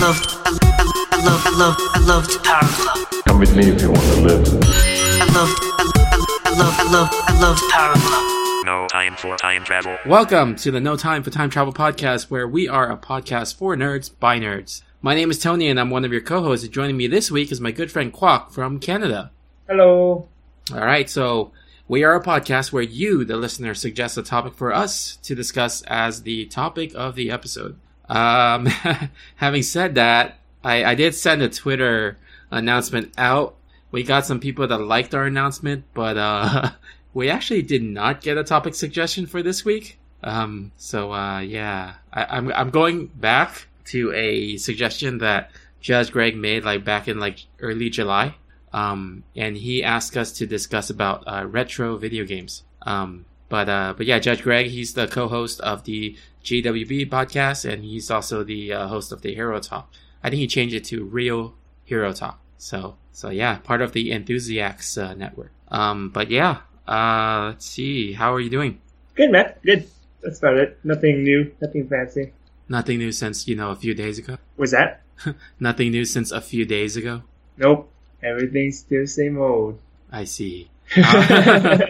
love, I, I, I love, I love, I love Power Glove. Come with me if you want to live. I love, I, I, I love, I love, I love Power Glove. No time for time travel. Welcome to the No Time for Time Travel podcast, where we are a podcast for nerds by nerds. My name is Tony, and I'm one of your co-hosts. And joining me this week is my good friend Quack from Canada. Hello. All right, so we are a podcast where you, the listener, suggest a topic for us to discuss as the topic of the episode. Um, having said that, I, I did send a Twitter announcement out. We got some people that liked our announcement, but uh, we actually did not get a topic suggestion for this week. Um, so uh, yeah, I, I'm I'm going back to a suggestion that Judge Greg made like back in like early July. Um, and he asked us to discuss about uh, retro video games. Um, but uh, but yeah, Judge Greg, he's the co-host of the GWB podcast, and he's also the uh, host of the Hero Talk. I think he changed it to Real Hero Talk. So so yeah, part of the Enthusiasts uh, network. Um, but yeah, uh, let's see, how are you doing? Good, man. Good. That's about it. Nothing new. Nothing fancy. Nothing new since you know a few days ago. Was that? Nothing new since a few days ago. Nope. Everything's still same old. I see. Uh,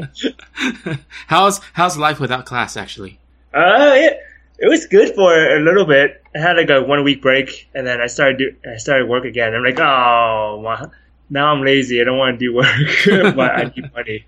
how's how's life without class actually? Uh, it, it was good for a little bit. I had like a one week break, and then I started do, I started work again. I'm like, oh, now I'm lazy. I don't want to do work, but I need money.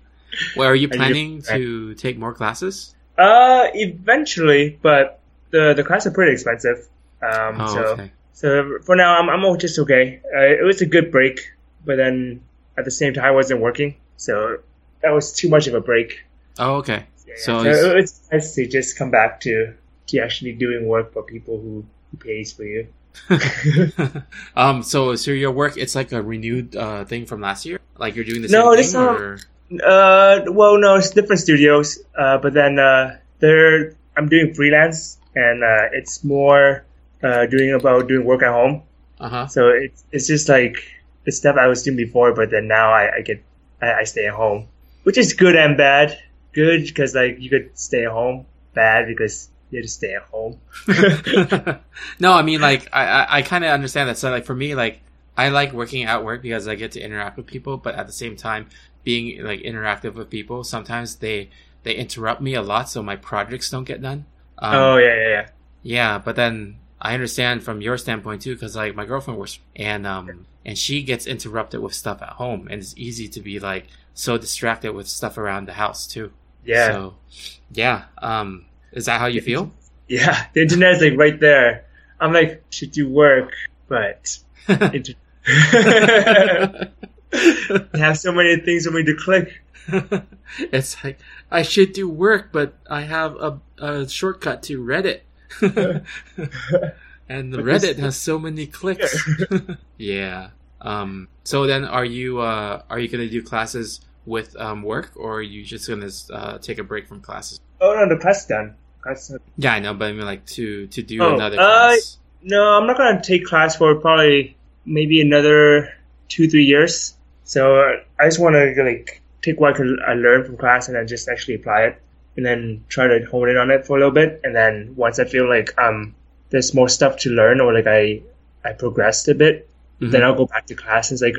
Well, are you I planning need- to take more classes? Uh, eventually, but the the classes are pretty expensive. Um, Oh, so okay. so for now, I'm I'm just okay. Uh, it was a good break, but then at the same time, I wasn't working, so that was too much of a break. Oh, okay. Yeah, So so it's- it's nice to just come back to to actually doing work for people who, who pays for you. um. So, so your work, it's like a renewed uh thing from last year. Like you're doing the No, same this thing, not- or Uh, well, no, it's different studios. Uh, but then uh, they're I'm doing freelance, and uh, it's more uh, doing about doing work at home. uh huh. So it's it's just like the stuff I was doing before, but then now I, I get I, I stay at home, which is good and bad. Good because like you could stay at home. Bad because you to stay at home. no, I mean like I I, I kind of understand that. So like for me, like I like working at work because I get to interact with people, but at the same time, being like interactive with people, sometimes they they interrupt me a lot, so my projects don't get done. Um, oh yeah yeah yeah. Yeah, but then I understand from your standpoint too, because like my girlfriend works and um and she gets interrupted with stuff at home, and it's easy to be like so distracted with stuff around the house too. Yeah. So, yeah. Um, is that how you feel? Yeah, the internet is like right there. I'm like, should do work, but inter- I have so many things for me to click. it's like I should do work, but I have a, a shortcut to Reddit. and the Reddit has so many clicks. yeah. Um, so then are you, uh, are you going to do classes with, um, work or are you just going to, uh, take a break from classes? Oh no, the class done. Yeah, I know, but I mean like to, to do Oh, another uh, class. No, I'm not gonna take class for probably maybe another two three years. So uh, I just want to like take what I, learned from class and then just actually apply it, and then try to hone in on it for a little bit. And then once I feel like um there's more stuff to learn or like I I progressed a bit, Mhm. then I'll go back to class and it's like,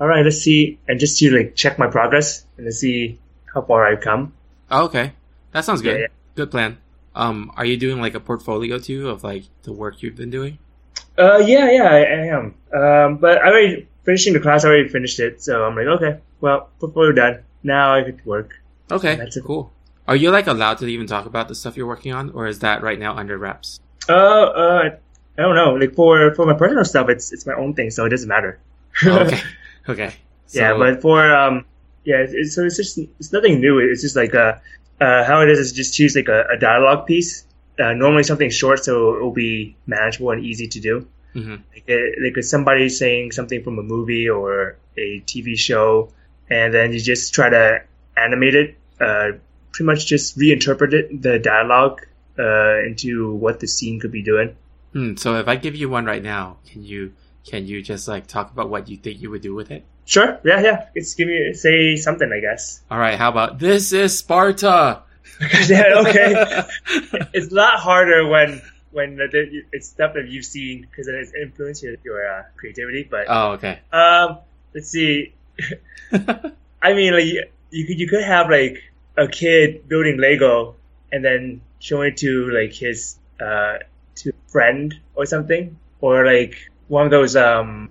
all right, let's see, and just to like check my progress and to see how far I've come. Oh, okay. That sounds good. Yeah, yeah. Good plan. Um, are you doing like a portfolio too of like the work you've been doing? Uh, yeah, yeah, I, I am. Um, but I already finishing the class. I already finished it, so I'm like, okay, well, portfolio done. Now I could work. Okay, That's it. cool. Are you like allowed to even talk about the stuff you're working on, or is that right now under wraps? Uh, uh, I don't know. Like for for my personal stuff, it's it's my own thing, so it doesn't matter. Oh, okay, okay. yeah, but for um, yeah, it's, it's, so it's just it's nothing new. It's just like uh, uh, how it is is just choose like a, a dialogue piece. Uh, normally something short, so it will be manageable and easy to do. Mhm. Like, uh, like if somebody's saying something from a movie or a TV show, and then you just try to animate it, uh, pretty much just reinterpret it, the dialogue uh, into what the scene could be doing. Hmm, so if I give you one right now, can you can you just like talk about what you think you would do with it? Sure, yeah, yeah. It's give me say something, I guess. All right, how about this is Sparta? yeah, okay. it's a lot harder when when the, it's stuff that you've seen because it's influenced your, your uh, creativity. But Oh, okay. um, let's see. I mean, like you, you could you could have like a kid building Lego and then showing it to like his uh to a friend or something, or like one of those um,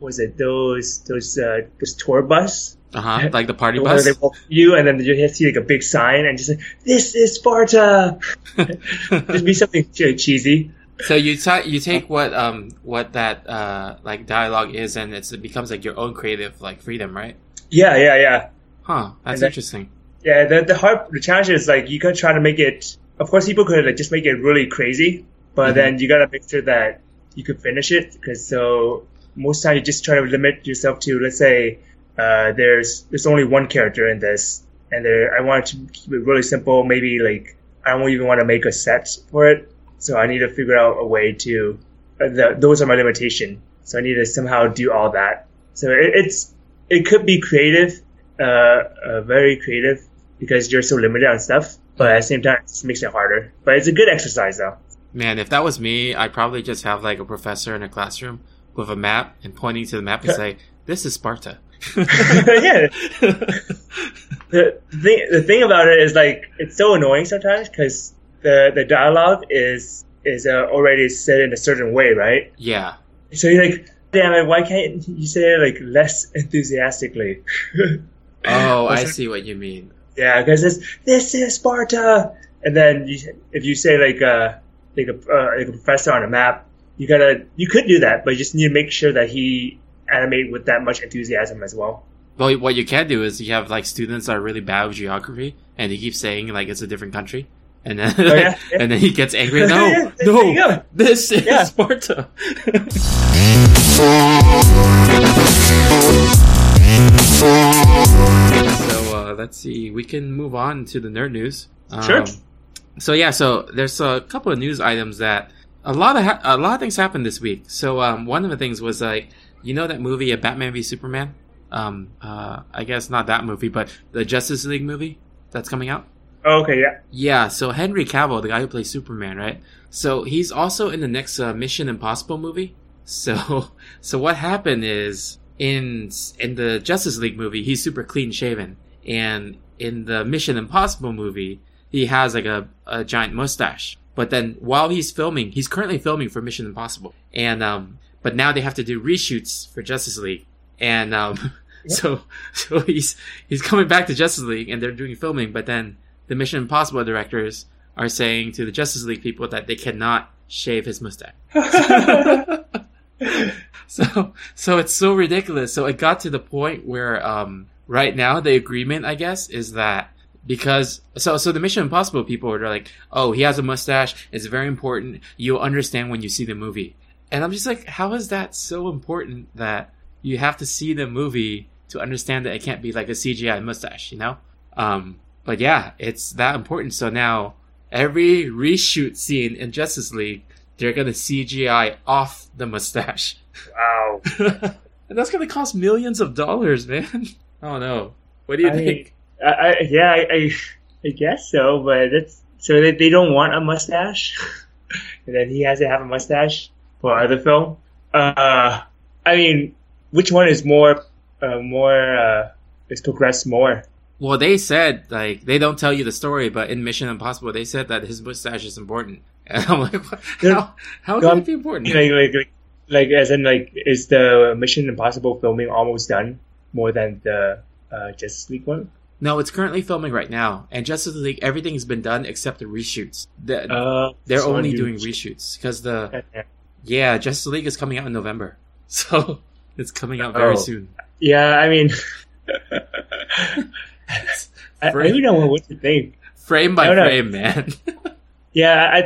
was it those those uh those tour bus Uh huh. Like the party bus. they walk you and then you have to see like a big sign and just like this is Sparta. just be something che- cheesy. So you ta- you take what um what that uh like dialogue is and it's, it becomes like your own creative like freedom, right? Yeah, yeah, yeah. Huh. That's then- interesting. Yeah, the the hard the challenge is like you could try to make it. Of course, people could like just make it really crazy, but Mhm. then you gotta make sure that you could finish it. Because so most time you just try to limit yourself to let's say uh, there's there's only one character in this, and there I want to keep it really simple. Maybe like I don't even want to make a set for it, so I need to figure out a way to. Uh, the, those are my limitation, so I need to somehow do all that. So it, it's it could be creative, uh, uh, very creative because you're so limited on stuff. But at the same time, it just makes it harder. But it's a good exercise though. Man, if that was me, I'd probably just have like a professor in a classroom with a map and pointing to the map and say, "This is Sparta." yeah. The thing, the thing about it is like it's so annoying sometimes because the the dialogue is is uh, already said in a certain way, right? Yeah. So you're like, damn it, why can't you say it like less enthusiastically? Oh, I see what you mean. Yeah, because this this is Sparta, and then you, if you say like a like a uh, like a professor on a map, you gotta you could do that, but you just need to make sure that he animate with that much enthusiasm as well. Well, what you can do is you have like students that are really bad with geography, and he keeps saying like it's a different country, and then Oh, yeah? Yeah. and then he gets angry. No, Yeah, no, this is. Sparta. so uh, let's see. We can move on to the nerd news. Um, Sure. So yeah, so there's a couple of news items that a lot of ha- a lot of things happened this week. So um, one of the things was like you know that movie, a Batman v Superman. Um, uh, I guess not that movie, but the Justice League movie that's coming out. Oh, okay, yeah. Yeah, so Henry Cavill, the guy who plays Superman, right? So he's also in the next uh, Mission Impossible movie. So, so what happened is in in the Justice League movie, he's super clean shaven, and in the Mission Impossible movie, he has like a, a giant mustache. But then while he's filming, he's currently filming for Mission Impossible, and um, but now they have to do reshoots for Justice League, and um, so so he's he's coming back to Justice League, and they're doing filming, but then the Mission Impossible directors are saying to the Justice League people that they cannot shave his mustache. so so it's so ridiculous. So it got to the point where um right now the agreement I guess is that because so so the Mission Impossible people are like, "Oh, he has a mustache. It's very important. You'll understand when you see the movie." And I'm just like, "How is that so important that you have to see the movie to understand that it can't be like a CGI mustache, you know?" Um but yeah, it's that important. So now every reshoot scene in Justice League, they're gonna CGI off the mustache. Wow. and that's gonna cost millions of dollars, man. Oh no. What do you I- think? I, I, yeah, I, I, guess so, but it's so they, they don't want a mustache, and then he has to have a mustache for other film. Uh, I mean, which one is more, uh, more, uh, is progressed more? Well, they said like they don't tell you the story, but in Mission Impossible, they said that his mustache is important. And I'm like, what? how how No, can it be important? Like, like, like, like, as in, like, is the Mission Impossible filming almost done more than the uh, Justice League one? No, it's currently filming right now, and Justice League everything's been done except the reshoots. The, Uh, they're so only doing reshoots because the yeah Justice League is coming out in November, so it's coming out very Oh. soon. Yeah, I mean, I, I Frame- don't know what to think. Frame by frame, man. Yeah, I,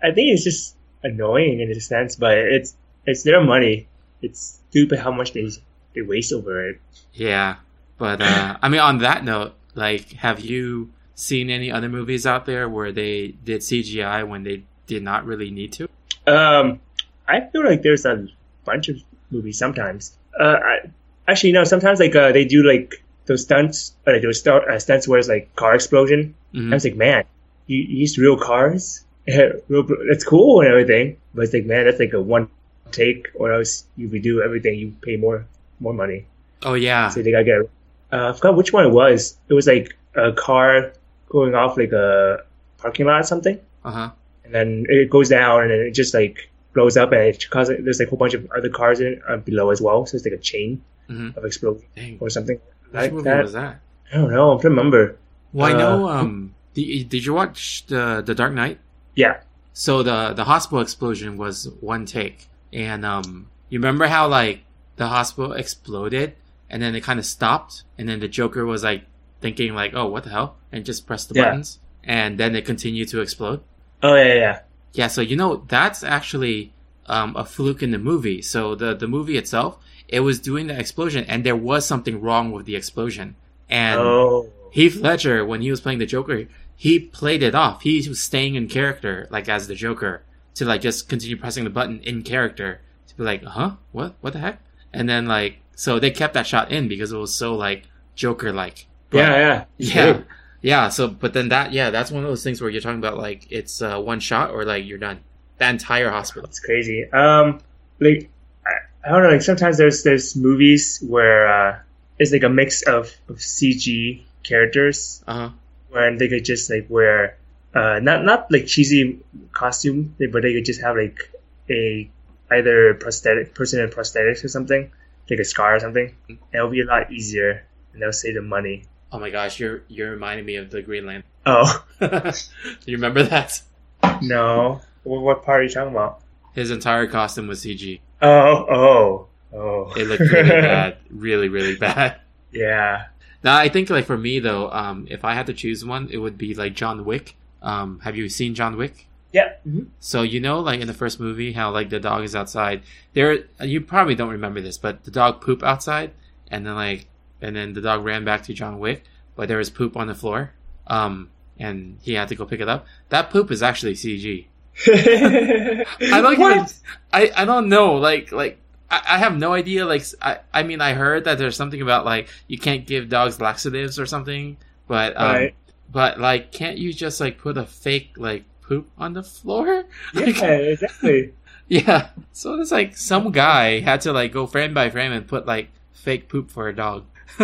I think it's just annoying in a sense, but it's it's their money. It's stupid how much they they waste over it. yeah, but uh, I mean, on that note, like, have you seen any other movies out there where they did CGI when they did not really need to? Um, I feel like there's a bunch of movies sometimes. Uh, I, actually, no. Sometimes like uh, they do like those stunts, uh, like those uh, stunts where it's like car explosion. Mhm. I was like, man, you, you used real cars it's cool and everything, but it's like, man, that's like a one take, or else you redo everything, you pay more more money. Oh yeah. So they gotta get. Uh, I forgot which one it was. It was like a car going off like a parking lot or something, Uh huh. and then it goes down, and then it just like blows up, and it causes there's like a whole bunch of other cars in it, uh, below as well. So it's like a chain Mhm. of explosion Dang. or something like movie that. was that? I don't know. I'm trying remember. Well, I Uh, know. Um, did, did you watch the the Dark Knight? Yeah. So the the hospital explosion was one take, and um, you remember how like the hospital exploded, and then it kind of stopped, and then the Joker was like thinking like, "Oh, what the hell?" and just pressed the Yeah. buttons, and then it continued to explode. Oh yeah, yeah, yeah. So you know that's actually um, a fluke in the movie. So the the movie itself, it was doing the explosion, and there was something wrong with the explosion, and Oh. Heath Ledger, when he was playing the Joker, he played it off. He was staying in character, like as the Joker, to like just continue pressing the button in character to be like, huh, what, what the heck? And then like, so they kept that shot in because it was so like Joker like. Yeah, yeah. yeah, yeah. So, but then that, yeah, that's one of those things where you're talking about like it's uh, one shot or like you're done. The entire hospital. It's crazy. Um, like I, I don't know. Like sometimes there's there's movies where uh, it's like a mix of, of CG characters, Uh huh. where they could just like wear uh not not like cheesy costume, but they could just have like a either prosthetic person in prosthetics or something, like a scar or something. It'll be a lot easier, and they'll save the money. Oh my gosh, you're you're reminding me of the Green Lantern. Oh you remember that? no, what, what part are you talking about? His entire costume was CG. Oh oh oh. It looked really bad, really, really bad. Yeah. Now I think like for me though, um, if I had to choose one, it would be like John Wick. Um, have you seen John Wick? Yeah. mhm. So you know, like in the first movie, how like the dog is outside. There, you probably don't remember this, but the dog poop outside, and then like, and then the dog ran back to John Wick, but there was poop on the floor. Um, and he had to go pick it up. That poop is actually CG. I don't what? even. I I don't know. Like like I, I have no idea. Like I I mean I heard that there's something about like you can't give dogs laxatives or something, but um, Right. but like can't you just like put a fake like poop on the floor? Like, Yeah, exactly. yeah. So it's like some guy had to like go frame by frame and put like fake poop for a dog.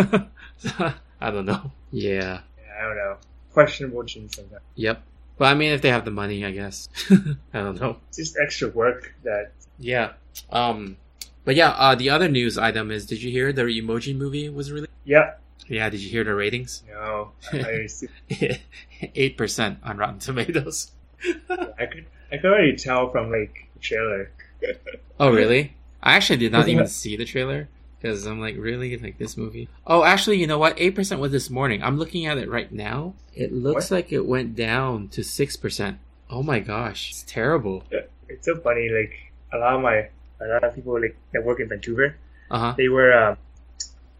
I don't know. Yeah. Yeah, I don't know. Questionable choice sometimes. Yep. But I mean, if they have the money, I guess. I don't know. It's just extra work that. Yeah. Um. But yeah, uh, the other news item is: Did you hear the Emoji movie was released? Yeah. Yeah. Did you hear the ratings? No. I, Eight percent on Rotten Tomatoes. I could. I could already tell from like the trailer. Oh, really? I actually did not even see the trailer because I'm like, really, like this movie? Oh, actually, you know what? Eight percent was this morning. I'm looking at it right now. It looks What? like it went down to six percent. Oh my gosh, it's terrible. It's so funny. Like a lot of my, a lot of people like that work in Vancouver, Uh huh. they were, um,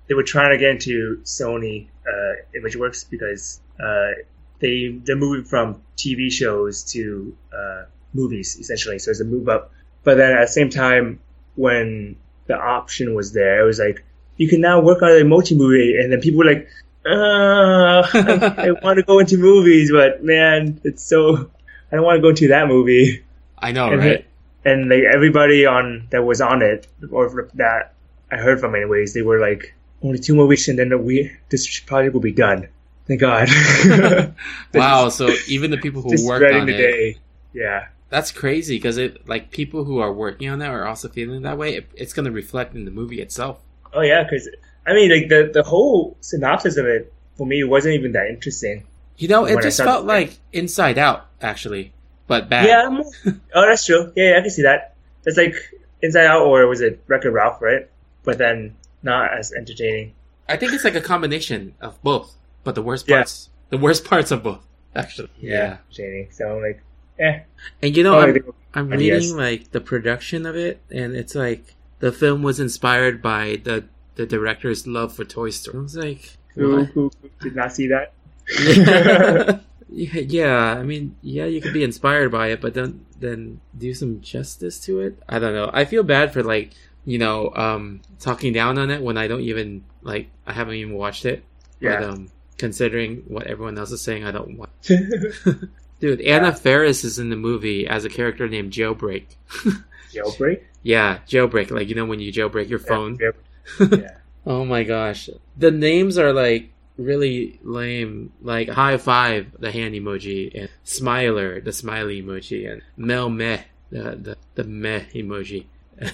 they were trying to get into Sony uh, ImageWorks because uh, they they're moving from TV shows to uh, movies essentially. So it's a move up. But then at the same time, when the option was there, it was like you can now work on an multi movie, and then people were like, uh, I, I want to go into movies, but man, it's so I don't want to go into that movie. I know, and, right? and like everybody on that was on it, or that I heard from anyways, they were like only two more weeks, and then we this project will be done. Thank God. wow. So even the people who worked on the it, day. Yeah. that's crazy because it like people who are working on that are also feeling that way. It, it's going to reflect in the movie itself. Oh yeah, because I mean, like the the whole synopsis of it for me wasn't even that interesting. You know, it just felt like Inside Out, actually, but bad. Yeah. Oh, that's true. Yeah, yeah, I can see that. It's like Inside Out, or was it Wreck-It Ralph, right? But then not as entertaining. I think it's like a combination of both, but the worst Yeah. parts, the worst parts of both, actually. Yeah, entertaining. So like, eh. And you know, Oh, I'm, I'm reading like the production of it, and it's like the film was inspired by the the director's love for Toy Story. I was like, who, who who did not see that? yeah. yeah, yeah. I mean, yeah, you could be inspired by it, but then then do some justice to it. I don't know. I feel bad for like you know um talking down on it when I don't even like I haven't even watched it. Yeah. But um, considering what everyone else is saying, I don't want. Dude, Anna Faris is in the movie as a character named Jailbreak. Jailbreak. yeah, Jailbreak. Like, you know when you jailbreak your phone? Yeah. yeah. Oh my gosh. The names are like really lame. Like high five, the hand emoji, and smiler, the smiley emoji, and Mel meh, the the, the meh emoji.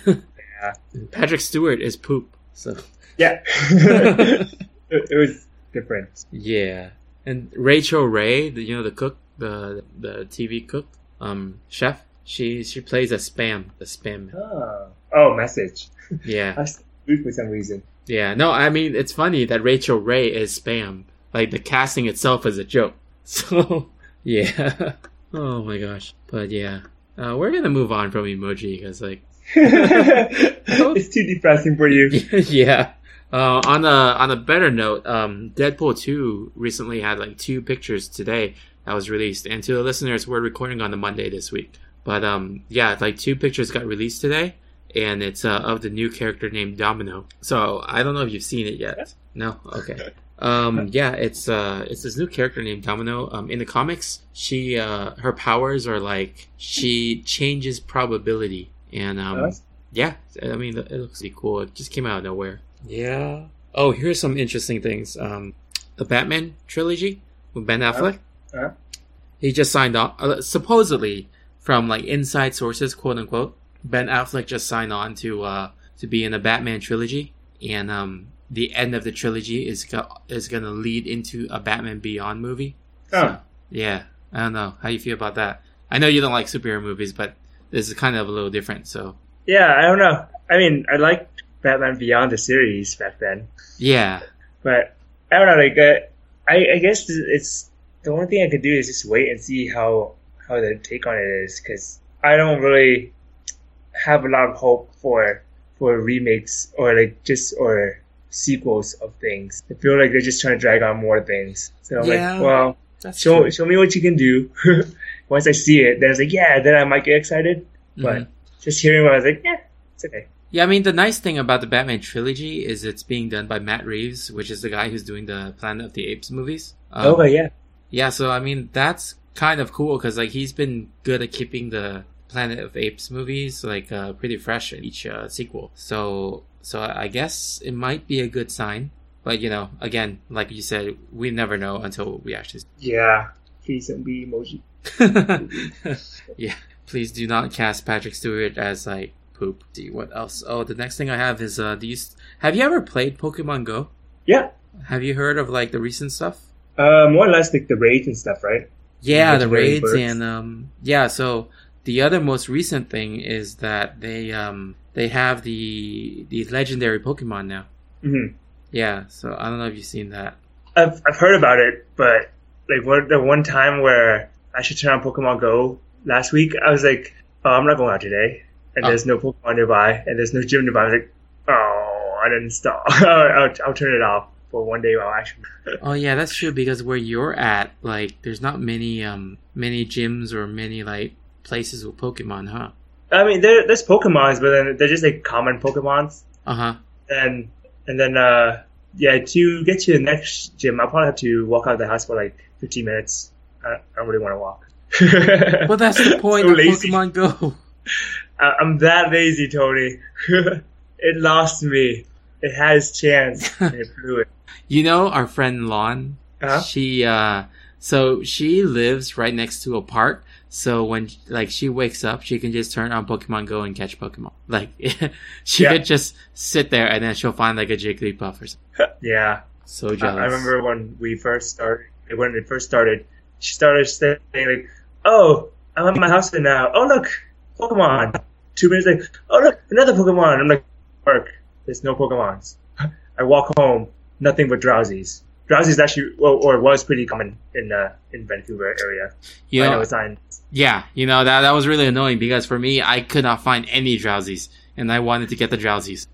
Yeah. Patrick Stewart is poop. So Yeah. it, it different. yeah. And Rachael Ray, the, you know the cook, the the TV cook, um chef. She she plays a spam, the spam. Oh, oh message. Yeah. I for some reason. Yeah, no, I mean it's funny that Rachael Ray is spam. Like the casting itself is a joke. So yeah. Oh my gosh. But yeah, uh, we're gonna move on from emoji because like it's too depressing for you. yeah. Uh, on a on a better note, um, Deadpool two recently had like two pictures today that was released, and to the listeners, we're recording on the Monday this week. But um, yeah, like two pictures got released today, and it's uh, of the new character named Domino. So I don't know if you've seen it yet. No, okay. Um, yeah, it's uh, it's this new character named Domino. Um, in the comics, she uh, her powers are like she changes probability, and um, yeah, I mean it looks pretty cool. It just came out of nowhere. Yeah. Oh, here's some interesting things. Um, the Batman trilogy with Ben Affleck. Uh-huh. He just signed on. Uh, supposedly, from like inside sources, quote unquote, Ben Affleck just signed on to uh to be in the Batman trilogy, and um the end of the trilogy is go- is gonna lead into a Batman Beyond movie. Oh, Yeah, I don't know how you feel about that. I know you don't like superhero movies, but this is kind of a little different. So yeah. I don't know. I mean, I liked Batman Beyond the series back then, yeah, but I don't know. Like, uh, I I guess it's the only thing I could do is just wait and see how how the take on it is because I don't really have a lot of hope for for remakes or like just or sequels of things. I feel like they're just trying to drag on more things. So I'm Yeah. like, well, show true. show me what you can do. Once I see it, then it's like, yeah, then I might get excited. But Mhm. just hearing what I was like, yeah, it's okay. Yeah, I mean the nice thing about the Batman trilogy is it's being done by Matt Reeves, which is the guy who's doing the Planet of the Apes movies. Um, okay, yeah, Yeah, so I mean that's kind of cool because like he's been good at keeping the Planet of Apes movies like uh, pretty fresh in each uh, sequel. So so I guess it might be a good sign. But you know, again, like you said, we never know until we actually. yeah. Please don't be emoji. yeah, please do not cast Patrick Stewart as like poop. See what else? Oh, the next thing I have is uh, you have you ever played Pokemon Go? Yeah, Have you heard of like the recent stuff? uh, more or less like the raids and stuff, right? Yeah, the raids birds. and um yeah, so the other most recent thing is that they um they have the the legendary Pokemon now. hmm Yeah, so I don't know if you've seen that. I've I've heard about it, but like what the one time where I should turn on Pokemon Go last week, I was like, oh, I'm not going out today, and Oh. there's no Pokemon nearby, and there's no gym nearby. I was like, oh, I didn't install. I'll, I'll turn it off for one day while I actually. Oh yeah, that's true because where you're at, like there's not many um many gyms or many like places with Pokemon, huh? I mean, there, there's Pokemons, but then they're just like common Pokemons, Uh-huh. and and then uh yeah, to get to the next gym, I'll probably have to walk out of the house for like 15 minutes. I, I don't really want to walk. Well that's the point So of lazy. Pokemon Go. I- I'm that lazy, Tony. it lost me. It has chance. it blew it. You know our friend Lon? Uh-huh. She uh so she lives right next to a park. So when like she wakes up, she can just turn on Pokemon Go and catch Pokemon. Like she Yeah. could just sit there and then she'll find like a Jigglypuff or something. Yeah, So I, jealous. I remember when we first started. When it first started, she started saying like, "Oh, I'm at my house now. Oh look, Pokemon." Two minutes later, "Oh look, another Pokemon." I'm like, "Work. There's no Pokemons." I walk home, nothing but drowzees. Drowzees actually, well, or was pretty common in uh, in Vancouver area. You I know, in- yeah, you know that that was really annoying because for me, I could not find any drowzees, and I wanted to get the drowzees.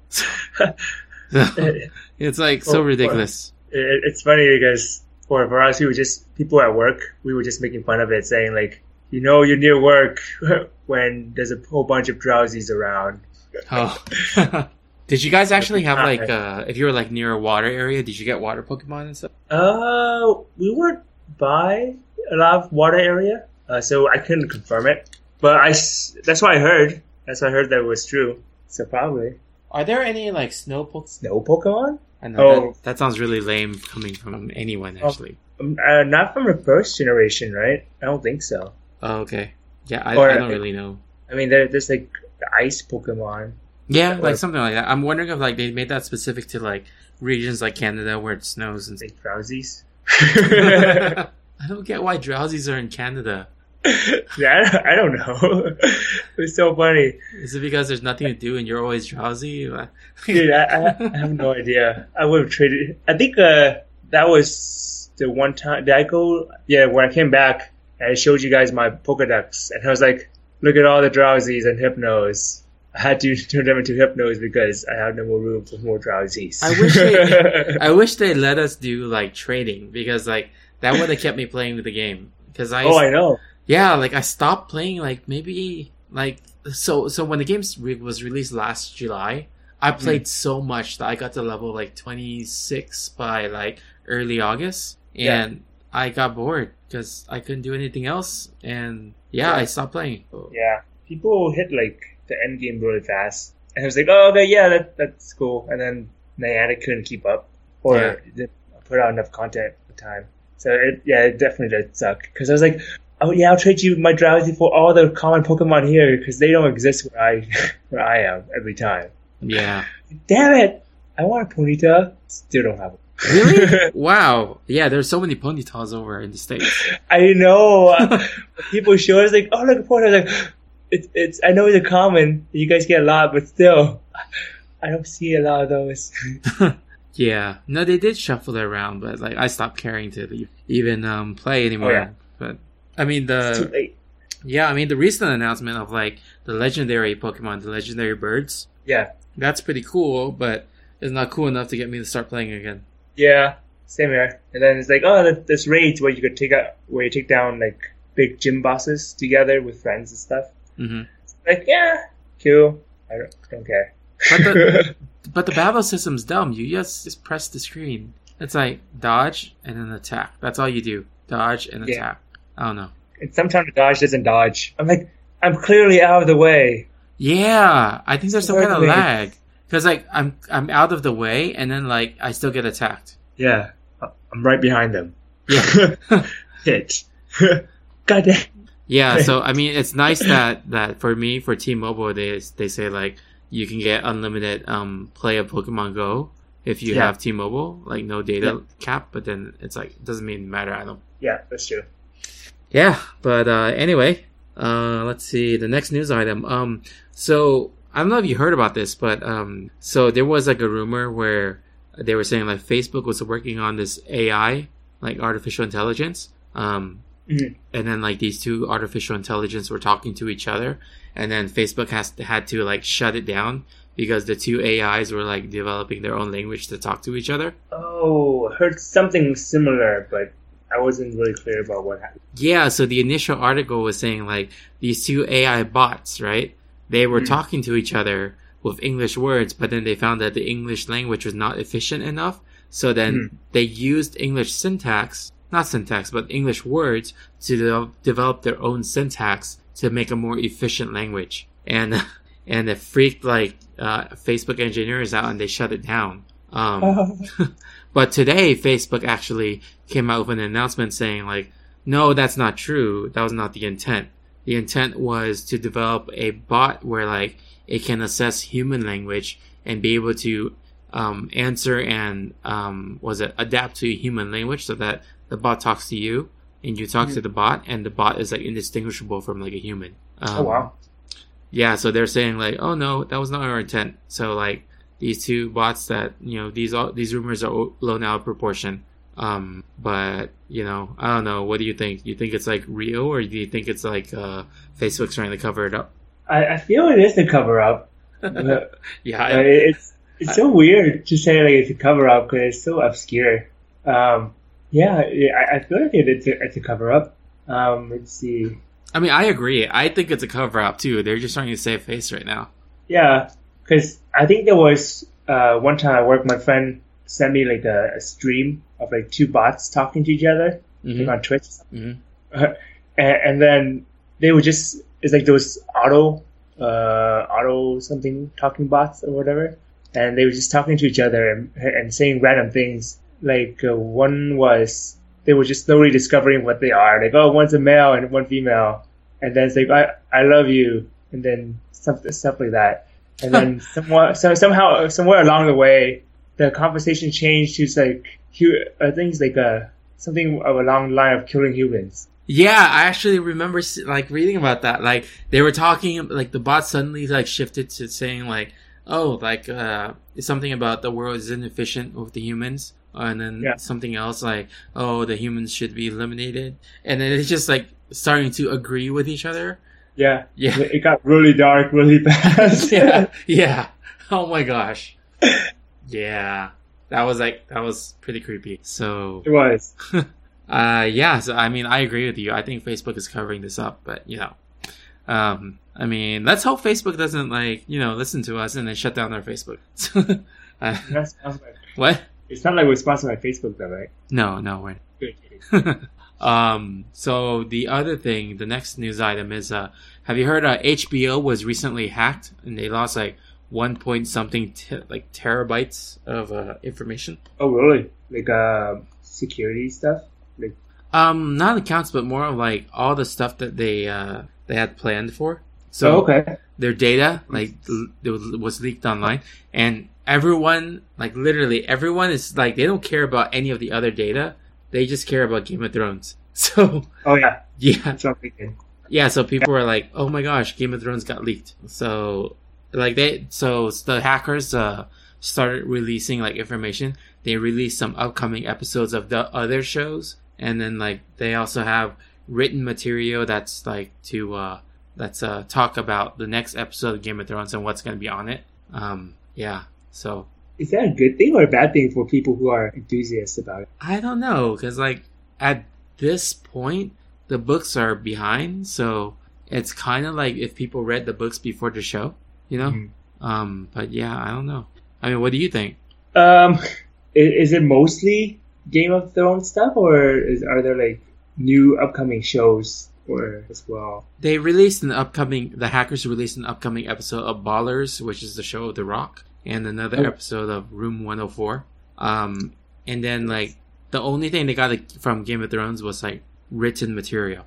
It's like so Well, ridiculous. it, it's funny because for, for us, we were just people at work. We were just making fun of it, saying like, you know, you're near work when there's a whole bunch of drowzees around. Oh. did you guys actually have like uh if you were like near a water area, did you get water Pokemon and stuff? Uh, we weren't by a lot of water area, uh, so I couldn't confirm it. But I that's what I heard. That's what I heard that it was true. So probably Are there any like snow Pokemon? no Pokemon. I know Oh. that, that sounds really lame coming from anyone actually. Um, uh, not from the first generation, right? I don't think so. Oh, okay. Yeah, I, Or- I don't really know. I mean, there, there's like the ice Pokemon. Yeah, like something like that. I'm wondering if like they made that specific to like regions like Canada where it snows and. like drowzees. I don't get why drowzees are in Canada. yeah, I don't know. it's so funny, Is it because there's nothing to do and you're always drowsy? dude. I, I, I have no idea. I would have traded. I think uh, that was the one time. Did I go? Yeah, when I came back, I showed you guys my Pokedex, and I was like, "Look at all the drowzees and hypnos." I had to turn them into hypnos because I had no more room for more drowzees. I wish they, I wish they let us do like trading because like that would have kept me playing with the game. Because I, oh, I know. yeah, like I stopped playing like maybe like so so when the game re- was released last July, I Hmm. played so much that I got to level like 26 by like early August, Yeah. and I got bored because I couldn't do anything else, and yeah, Yeah. I stopped playing. Yeah, people hit like the end game really fast, and I was like, "Oh, okay, yeah, that, that's cool." And then Niantic couldn't keep up, or Yeah. didn't put out enough content at the time. So it, yeah, it definitely did suck because I was like, "Oh yeah, I'll trade you my Drowzee for all the common Pokemon here because they don't exist where I where I am every time." Yeah, Damn it! I want a Ponyta, still don't have it. Really? wow. Yeah, there's so many ponytas over in the states. I know. people show us like, oh look, a Ponyta. Like, it's it's. I know it's a common. You guys get a lot, but still, I don't see a lot of those. Yeah, no, they did shuffle it around, but like I stopped caring to even um, play anymore. Oh, yeah. But I mean It's too the late. yeah, I mean the recent announcement of like the legendary Pokemon, the legendary birds. Yeah, That's pretty cool, but it's not cool enough to get me to start playing again. Yeah, same here. And then it's like, oh, there's raids where you could take out where you take down like big gym bosses together with friends and stuff. Mm-hmm. Like, yeah, cool. I don't, don't care. But the but the battle system's dumb. You just just press the screen. It's like dodge and then attack. That's all you do. Dodge and Yeah. attack. I don't know. and sometimes the dodge doesn't dodge. I'm like, I'm clearly out of the way. Yeah, I think there's some kind of lag because like I'm I'm out of the way and then like I still get attacked. Yeah, I'm right behind them. Yeah. Hit. God damn. Yeah, so I mean, it's nice that that for me for T-Mobile they they say like you can get unlimited um play of Pokemon Go if you Yeah. have T-Mobile, like no data cap. But then it's like it doesn't mean matter. I don't. Yeah, that's true. Yeah, but uh, anyway, uh, let's see the next news item. Um, so I don't know if you heard about this, but um, so there was like a rumor where they were saying like Facebook was working on this AI, like artificial intelligence. Um, Mhm. and then like these two artificial intelligence were talking to each other, and then Facebook has had to like shut it down because the two AIs were like developing their own language to talk to each other. Oh, heard something similar, but I wasn't really clear about what happened. Yeah, so the initial article was saying like these two AI bots, right? They were Hmm. talking to each other with English words, but then they found that the English language was not efficient enough. So then Hmm. they used English syntax, not syntax, but English words to de- develop their own syntax to make a more efficient language. And and it freaked like uh, Facebook engineers out, and they shut it down. Um, but today, Facebook actually came out with an announcement saying, like, no, that's not true. That was not the intent. The intent was to develop a bot where, like, it can assess human language and be able to um, answer and um, was it adapt to human language so that the bot talks to you and you talk to the bot and the bot is like indistinguishable from like a human. Um, oh wow. yeah, so they're saying like, oh no, that was not our intent. So like these two bots that you know these all these rumors are blown out of proportion. Um, but you know, I don't know. What do you think? You think it's like real, or do you think it's like uh, Facebook's trying to cover it up? I, I feel it is a cover up. Yeah, I, it's it's so weird to say like it's a cover up because it's so obscure. Um, yeah, I, I feel like it, it's a, it's a cover up. Um, let's see. I mean, I agree. I think it's a cover up too. They're just trying to save face right now. Yeah, because I think there was uh, one time I work, my friend sent me like a, a stream of like two bots talking to each other like hmm on Twitch, hmm and, and then they would just it's like those auto uh auto something talking bots or whatever, and they were just talking to each other and and saying random things. Like uh, one was they were just slowly discovering what they are. Like oh, one's a male and one female, and then it's like I I love you, and then something stuff like that. And then somewhat, so somehow somewhere along the way, the conversation changed to like I think it's like a something of along the line of killing humans. Yeah, I actually remember like reading about that. Like they were talking, like the bot suddenly like shifted to saying like, "Oh, like uh, it's something about the world is inefficient with the humans," and then Yeah. something else like, "Oh, the humans should be eliminated," and then it's just like starting to agree with each other. Yeah, Yeah, it got really dark really fast. yeah, yeah. Oh my gosh. Yeah, that was like that was pretty creepy. So it was. Uh, yeah. So I mean, I agree with you. I think Facebook is covering this up, but you know, um, I mean, let's hope Facebook doesn't like you know listen to us and then shut down our Facebook. uh, That's, that's like, what? it's not like we're sponsored by Facebook though, right? No, no, we're. Good kidding. um. So the other thing, the next news item is, uh, have you heard? Uh, HBO was recently hacked and they lost like one point something te- like terabytes of uh, information. Oh really? Like uh, security stuff? Like Um, not accounts, but more of like all the stuff that they uh they had planned for. So oh, okay. their data like l- it was, leaked online, and everyone like literally everyone is like they don't care about any of the other data. They just care about Game of Thrones. So Oh yeah, yeah, that's what I'm thinking. yeah. So people were like, "Oh my gosh, Game of Thrones got leaked." So like they so the hackers uh started releasing like information. They released some upcoming episodes of the other shows, and then like they also have written material that's like to uh that's uh talk about the next episode of Game of Thrones and what's gonna be on it. Um yeah. So Is that a good thing or a bad thing for people who are enthusiasts about it? I don't know because like at this point the books are behind, so it's kind of like if people read the books before the show, you know. Mhm. Um, but yeah, I don't know. I mean, what do you think? Um, is, is it mostly Game of Thrones stuff, or is, are there like new upcoming shows or as well? They released an upcoming. The hackers released an upcoming episode of Ballers, which is the show of The Rock, and another Oh. episode of Room 104. Um, and then like the only thing they got like, from Game of Thrones was like written material.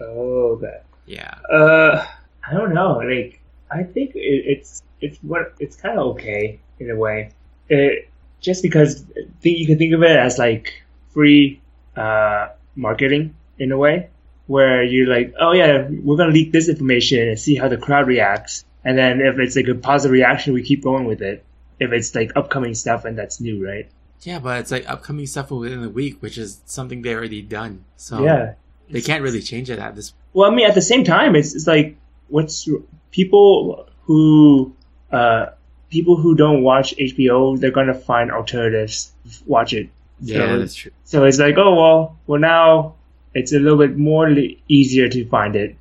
Oh, okay. Yeah. Uh, I don't know. Like, I think it, it's it's what it's kind of okay in a way. It, just because think you can think of it as like free uh, marketing in a way, where you're like, oh yeah, we're gonna leak this information and see how the crowd reacts, and then if it's like a positive reaction, we keep going with it. If it's like upcoming stuff and that's new, right? Yeah, but it's like upcoming stuff within the week, which is something they already done. So yeah. they can't really change it at this. Well, I mean, at the same time, it's, it's like what's people who uh, people who don't watch HBO, they're gonna find alternatives. Watch it. Yeah, So- that's true. So it's like, oh well, well now it's a little bit more li- easier to find it.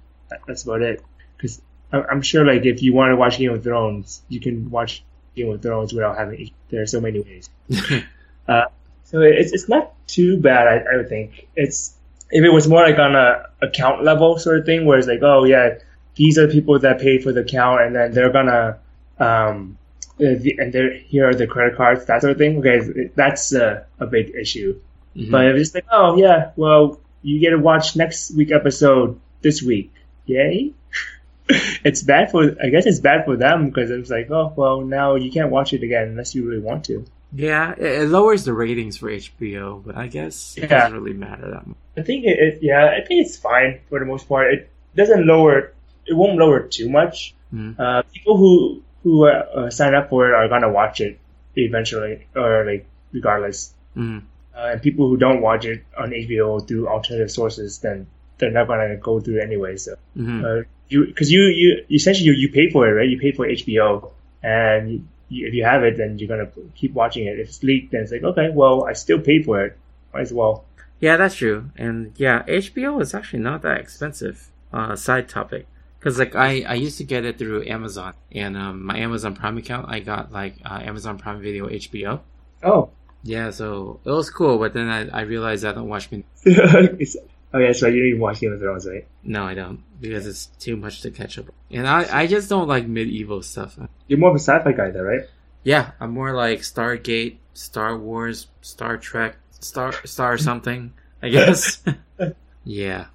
That's about it. Because I'm sure, like, if you want to watch Game of Thrones, you can watch Game of Thrones without having. There are so many ways. Uh, so it's it's not too bad, I, I would think. It's if it was more like on a account level sort of thing, where it's like, oh yeah, these are the people that pay for the account, and then they're gonna, um, uh, and they're here are the credit cards, that sort of thing. Okay, that's a, a big issue. Mhm. But if it's like, oh yeah, well, you get to watch next week episode this week, yay. it's bad for, I guess it's bad for them because it's like, oh well, now you can't watch it again unless you really want to. yeah, it, it lowers the ratings for HBO, but I guess it Yeah. doesn't really matter that much. I think it, it, yeah, I think it's fine for the most part. It doesn't lower, it won't lower too much. Mhm. Uh, people who who uh, sign up for it are gonna watch it eventually, or like regardless. Mhm. Uh, and people who don't watch it on HBO through alternative sources, then they're not gonna go through it anyway. So Mhm. uh, you, because you you essentially you, you pay for it, right? You pay for HBO, and you, you, if you have it, then you're gonna keep watching it. If it's leaked, then it's like okay, well, I still paid for it, might as well. Yeah, that's true. And yeah, HBO is actually not that expensive. Uh, side topic. Cause like I, I used to get it through Amazon and um, my Amazon Prime account, I got like uh, Amazon Prime Video HBO. Oh, Yeah, so it was cool, but then I, I realized I don't watch. Min- it's, Oh yeah, so you didn't even watch Game of Thrones, right? No, I don't because it's too much to catch up. And I, I just don't like medieval stuff. You're more of a sci-fi guy, though, right? Yeah, I'm more like Stargate, Star Wars, Star Trek, Star Star something. I guess. yeah,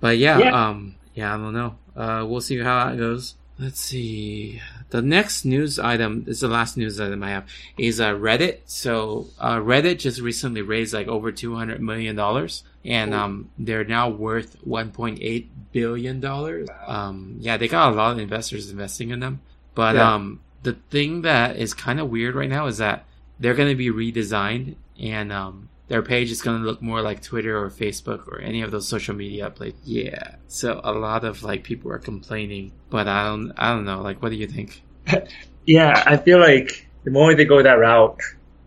but yeah, Yeah. um, yeah, I don't know. Uh, we'll see how that goes. Let's see. The next news item is the last news item I have is uh, Reddit. So uh, Reddit just recently raised like over two hundred million dollars, and um, they're now worth one point eight billion dollars. Um, yeah, they got a lot of investors investing in them. But Yeah. um, the thing that is kind of weird right now is that they're going to be redesigned, and um, their page is going to look more like Twitter or Facebook or any of those social media places. Yeah, so a lot of like people are complaining, but I don't, I don't know. Like, what do you think? Yeah, I feel like the moment they go that route,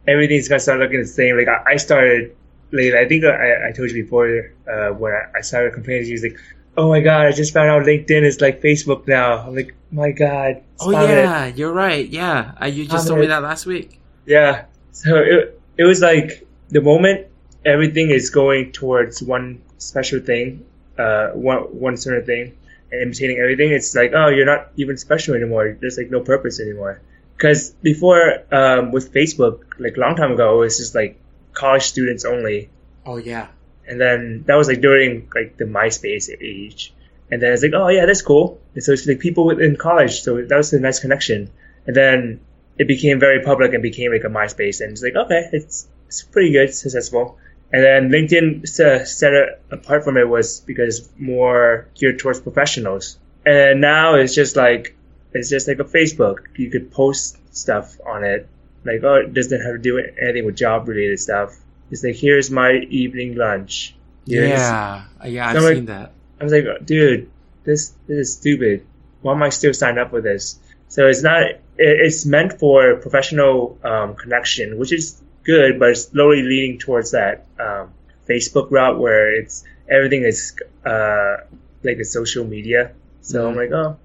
everything's gonna start looking the same. Like I, I started, like I think I, I told you before uh, when I, I started complaining, she was like, "Oh my god, I just found out LinkedIn is like Facebook now." I'm like, "My god." Oh stop it." yeah, you're right. Yeah, uh, you just told me that last week. Yeah. So it it was like the moment everything is going towards one special thing, uh, one one certain thing, and imitating everything. It's like, oh, you're not even special anymore. There's like no purpose anymore. Because before, um, with Facebook, like a long time ago, it was just like college students only, Oh yeah. and then that was like during like the MySpace age. And then it's like, oh yeah, that's cool. And so it's like people within college, so that was a nice connection. And then it became very public and became like a MySpace, and it's like, okay, it's it's pretty good, successful. And then LinkedIn se- set it apart from it was because it's more geared towards professionals. And now it's just like it's just like a Facebook. You could post stuff on it, like oh, it doesn't have to do anything with job related stuff. It's like here's my evening lunch. Here's- Yeah, yeah, I've So, like- seen that. I was like, dude, this this is stupid. Why am I still signed up with this? So it's not. It's meant for professional um, connection, which is good, but it's slowly leaning towards that um, Facebook route where it's everything is uh, like a social media. So I'm Mhm. like, oh,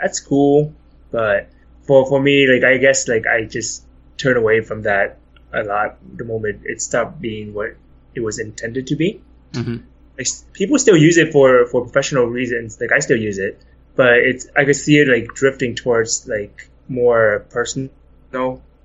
that's cool, but for for me, like I guess like I just turn away from that a lot the moment it stopped being what it was intended to be. Hmm like people still use it for for professional reasons. Like i still use it. But it's i could see it like drifting towards like more personal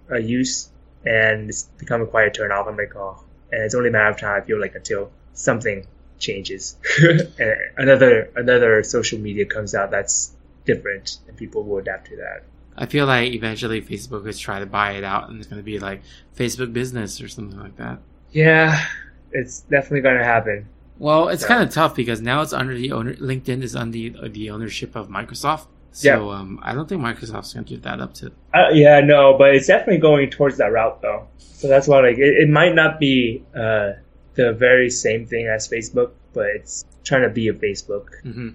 uh, use and it's becoming quite a turn off i'm like oh and it's only a matter of time i feel like until something changes and another another social media comes out that's different and people will adapt to that I feel like eventually Facebook is trying to buy it out, and it's going to be like Facebook Business or something like that. yeah it's definitely going to happen Well, it's Yeah. kind of tough because now it's under the owner. LinkedIn is under the, the ownership of Microsoft. So Yeah. um, I don't think Microsoft's going to give that up to. Uh, yeah, no, but it's definitely going towards that route though. So that's why like it, it might not be uh, the very same thing as Facebook, but it's trying to be a Facebook. hmm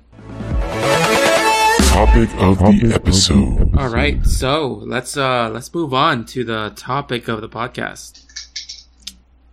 Topic of the episode. All right, so let's uh let's move on to the topic of the podcast.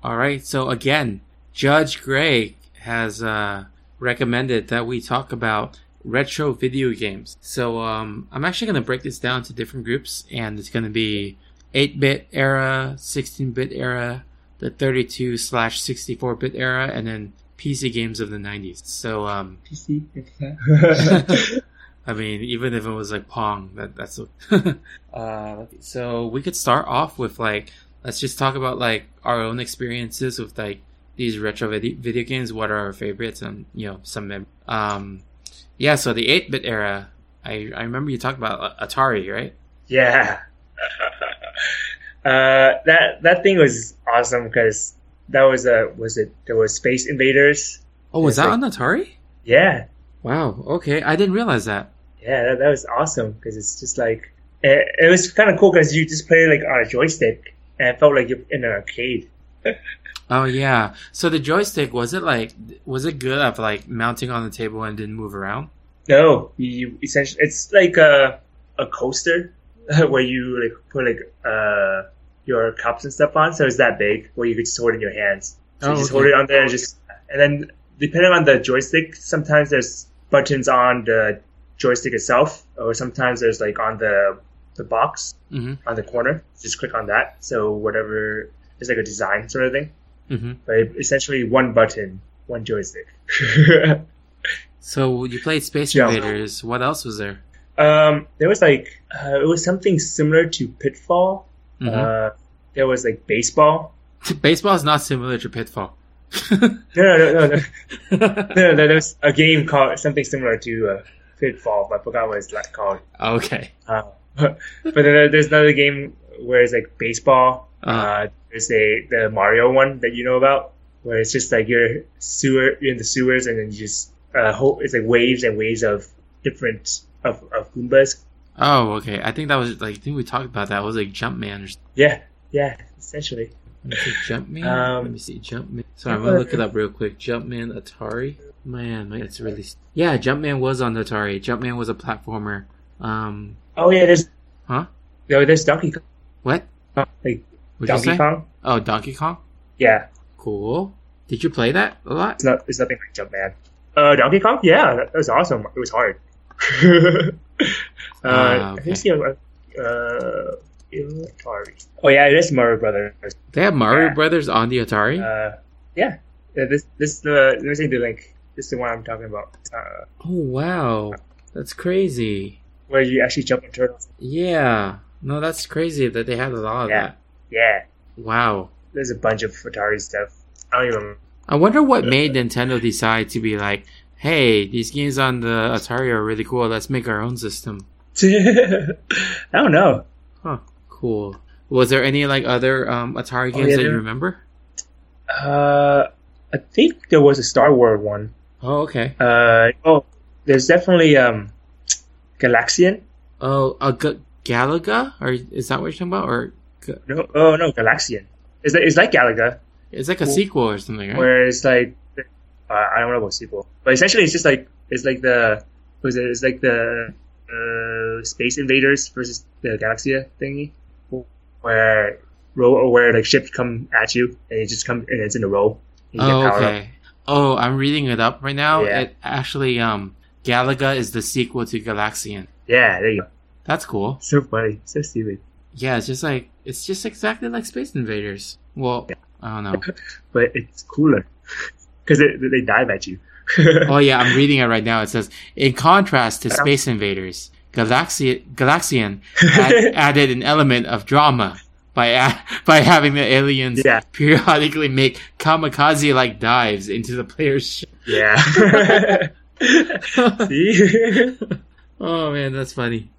All right, so again, Judge Gray has uh recommended that we talk about retro video games. So um I'm actually going to break this down to different groups and it's going to be 8-bit era, 16-bit era, the 32 slash 64-bit era, and then PC games of the 90s. So um PC. I mean, even if it was like Pong, that that's uh. So we could start off with like, let's just talk about like our own experiences with like these retro video, video games. What are our favorites, and you know some mem- um, yeah. So the eight bit era, I I remember you talked about Atari, right? yeah. uh, that that thing was awesome because that was a was it there was Space Invaders. Oh, was It's that like- on Atari? Yeah, Wow. Okay, I didn't realize that. yeah, that, that was awesome because it's just like it, it was kind of cool because you just play like on a joystick and it felt like you're in an arcade. Oh yeah. So the joystick was it like was it good at like mounting on the table and didn't move around? No, you, you essentially it's like a a coaster where you like put like uh your cups and stuff on. So it's that big where you could just hold it in your hands. So Oh, you just okay. hold it on there and just and then depending on the joystick, sometimes there's buttons on the joystick itself, or sometimes there's like on the the box Mm-hmm. on the corner. Just click on that. So whatever it's like a design sort of thing. Mm-hmm. But essentially one button one joystick. So you played Space Yeah. Invaders. What else was there? um, there was like uh, it was something similar to Pitfall. Mhm. Uh, there was like baseball. Baseball is not similar to Pitfall. No, no, no, no, no. no, there was a game called something similar to uh, Pitfall, but I forgot what it's like called. okay. Uh, but then there's another game where it's like baseball. Uh-huh. Uh, there's a the Mario one that you know about, where it's just like you're sewer, you're in the sewers, and then you just uh, ho- it's like waves and waves of different of, of Goombas. Oh, okay. I think that was like I think we talked about that. It was like Jumpman or something. Yeah, yeah, essentially. Let me see, Jumpman. Um, Let me see, Jumpman. Sorry, I'm gonna look it up real quick. Jumpman Atari. Man, man, it's really. Yeah, Jumpman was on Atari. Jumpman was a platformer. Um, Oh yeah, there's huh? no, there's Donkey Kong. What? Like What'd Donkey? Kong. Oh, Donkey Kong. Yeah, Cool. Did you play that a lot? it's not. It's nothing like Jumpman. Uh, Donkey Kong. Yeah, that, was awesome. It was hard. uh, Ah, I okay. think it's uh, Atari. Oh yeah, it is Mario Brothers. They have Mario Yeah. Brothers on the Atari. Uh, yeah. Uh, This this the let me see the link. This is the one I'm talking about. Uh, oh wow, that's crazy. where you actually jump on turtles. Yeah. No, that's crazy that they had a lot of Yeah. that. Yeah. Wow. There's a bunch of Atari stuff. I don't even. I wonder what made Nintendo decide to be like, hey, these games on the Atari are really cool. Let's make our own system. I don't know. Huh. Cool. Was there any like other um, Atari Oh, games yeah, that you remember? Uh, I think there was a Star Wars one. Oh, okay. Uh, oh, there's definitely um, Galaxian. Oh, a G- Galaga? Or is that what you're talking about? Or No, oh no, Galaxian. It's like, it's like Galaga, it's like a Well, sequel or something, right? where it's like uh, I don't know about sequel, but essentially it's just like it's like the what is it? It's like the uh, Space Invaders versus the Galaxia thingy, where row where like ships come at you and it just come and it's in a row. Oh, powered up. okay. Oh, I'm reading it up right now. Yeah. It actually, um, Galaga is the sequel to Galaxian. Yeah, there you go. That's cool. So funny, so stupid, Yeah, it's just like it's just exactly like Space Invaders. Well, I don't know. but it's cooler because they, they dive at you. Oh yeah, I'm reading it right now. It says, in contrast to Space Invaders, Galaxi- Galaxian had added an element of drama by a- by having the aliens Yeah. periodically make kamikaze-like dives into the player's ship. yeah. See? Oh man, that's funny.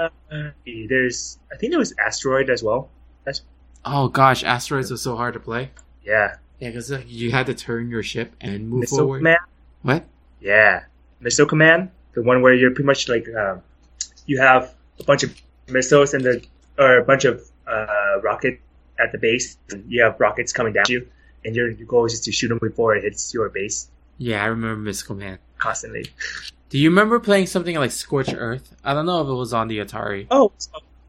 Uh, there's, I think there was asteroid as well. That's Oh gosh, asteroids was so hard to play. yeah. Yeah, because you had to turn your ship and move Missile forward. command. What? Yeah, missile command. The one where you're pretty much like um, you have a bunch of missiles and the or a bunch of uh, rocket at the base. And you have rockets coming down at you, and your, your goal is just to shoot them before it hits your base Yeah, I remember Missile Command constantly. Do you remember playing something like Scorch Earth? I don't know if it was on the Atari. Oh,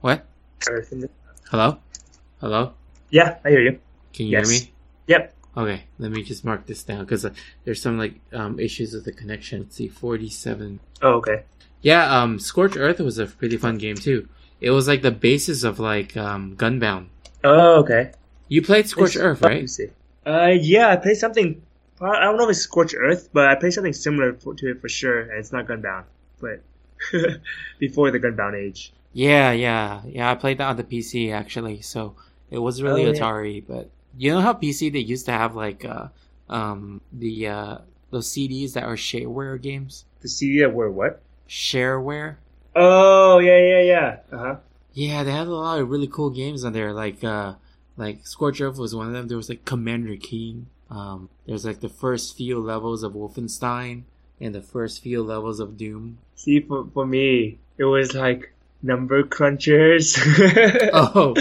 What? Earth Hello? Hello? yeah, I hear you. Can you Yes. hear me? Yep. Okay, let me just mark this down because uh, there's some like um, issues with the connection. Let's see, 47. Oh, okay. Yeah, um, Scorched Earth was a pretty fun game too. It was like the basis of like um, Gunbound. Oh, okay. You played Scorch It's- Earth, right? see. Uh, yeah, I played something. I don't know if it's Scorched Earth, but I played something similar to it for sure, and it's not Gunbound, but before the Gunbound age. Yeah, yeah, yeah. I played that on the PC actually, so it was really Oh, yeah. Atari. But you know how PC they used to have like uh, um, the uh, those CDs that are shareware games. The CD that were what? Shareware. Oh, yeah, yeah, yeah. Uh huh. Yeah, they had a lot of really cool games on there. Like uh, like Scorched Earth was one of them. There was like Commander Keen. Um, there's like the first few levels of Wolfenstein and the first few levels of Doom. See, for, for me, it was like number crunchers. Oh,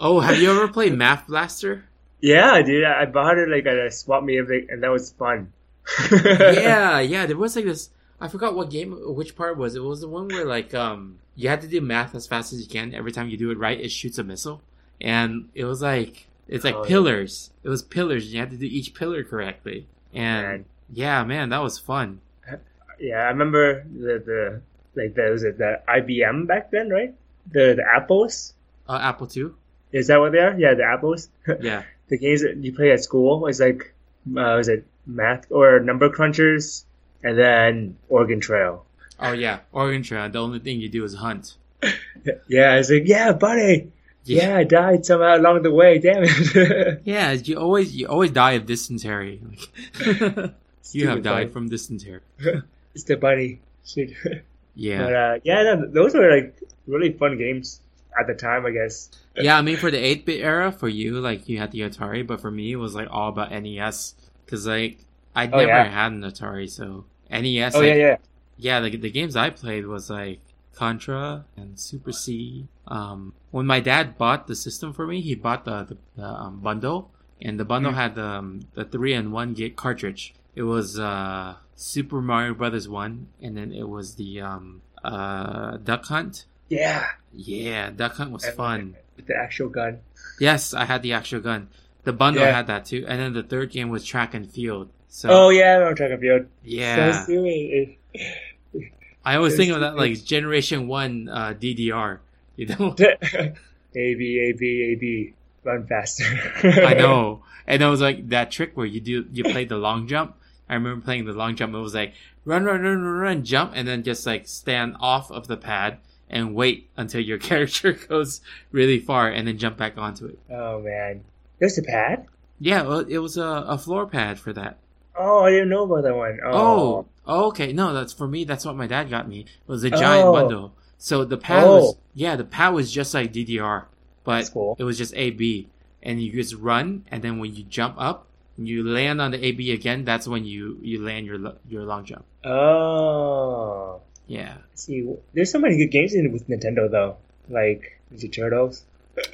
oh, have you ever played Math Blaster? yeah, dude. I I bought it like at a swap meet, and and that was fun. yeah, yeah. There was like this. I forgot what game, which part was it? Was the one where like um you had to do math as fast as you can. Every time you do it right, it shoots a missile, and it was like it's like Oh, yeah. pillars. It was pillars. And you had to do each pillar correctly, and Man. yeah, man, that was fun. Yeah, I remember the the like the was it the IBM back then, right? The the apples. Uh, Apple Two. Is that what they are? Yeah, the apples. Yeah. the games that you play at school is like uh, was it math or number crunchers, and then Oregon Trail. Oh yeah, Oregon Trail. The only thing you do is hunt. Yeah, I was like, yeah, buddy. Yeah, I died somehow along the way. Damn it. Yeah, you always you always die of dysentery. you have died from dysentery. It's the bunny. Shit. Yeah. But uh, yeah, no, those were like really fun games at the time, I guess. yeah, I mean for the 8-bit era, for you, like you had the Atari, but for me it was like all about NES. Cause like I Oh, never yeah. had an Atari, so NES. Oh like, yeah, yeah. yeah, the, the games I played was like Contra and Super C. Um, when my dad bought the system for me, he bought the the, the um, bundle, and the bundle Mm. had um, the three and one gig cartridge. It was uh, Super Mario Brothers one, and then it was the um, uh, Duck Hunt. Yeah. Yeah, Duck Hunt was fun. With the actual gun. Yes, I had the actual gun. The bundle Yeah. had that too, and then the third game was Track and Field. So Oh yeah, I remember track and field. yeah, So. I always think of that like Generation One uh, DDR. You know, A B A B A B. Run faster. I know, and it was like that trick where you do you play the long jump. I remember playing the long jump. It was like run, run, run, run, run, jump, and then just like stand off of the pad and wait until your character goes really far, and then jump back onto it. Oh man, there's a pad. Yeah, well, it was a, a floor pad for that. Oh, I didn't know about that one. Oh. Oh, oh, okay. No, that's for me. That's what my dad got me. It was a giant Oh. bundle. So the pad Oh. was yeah, the pad was just like DDR, but cool. it was just AB, and you just run, and then when you jump up, and you land on the AB again. That's when you you land your your long jump. oh. Yeah. See, there's so many good games in with Nintendo though, like Ninja Turtles.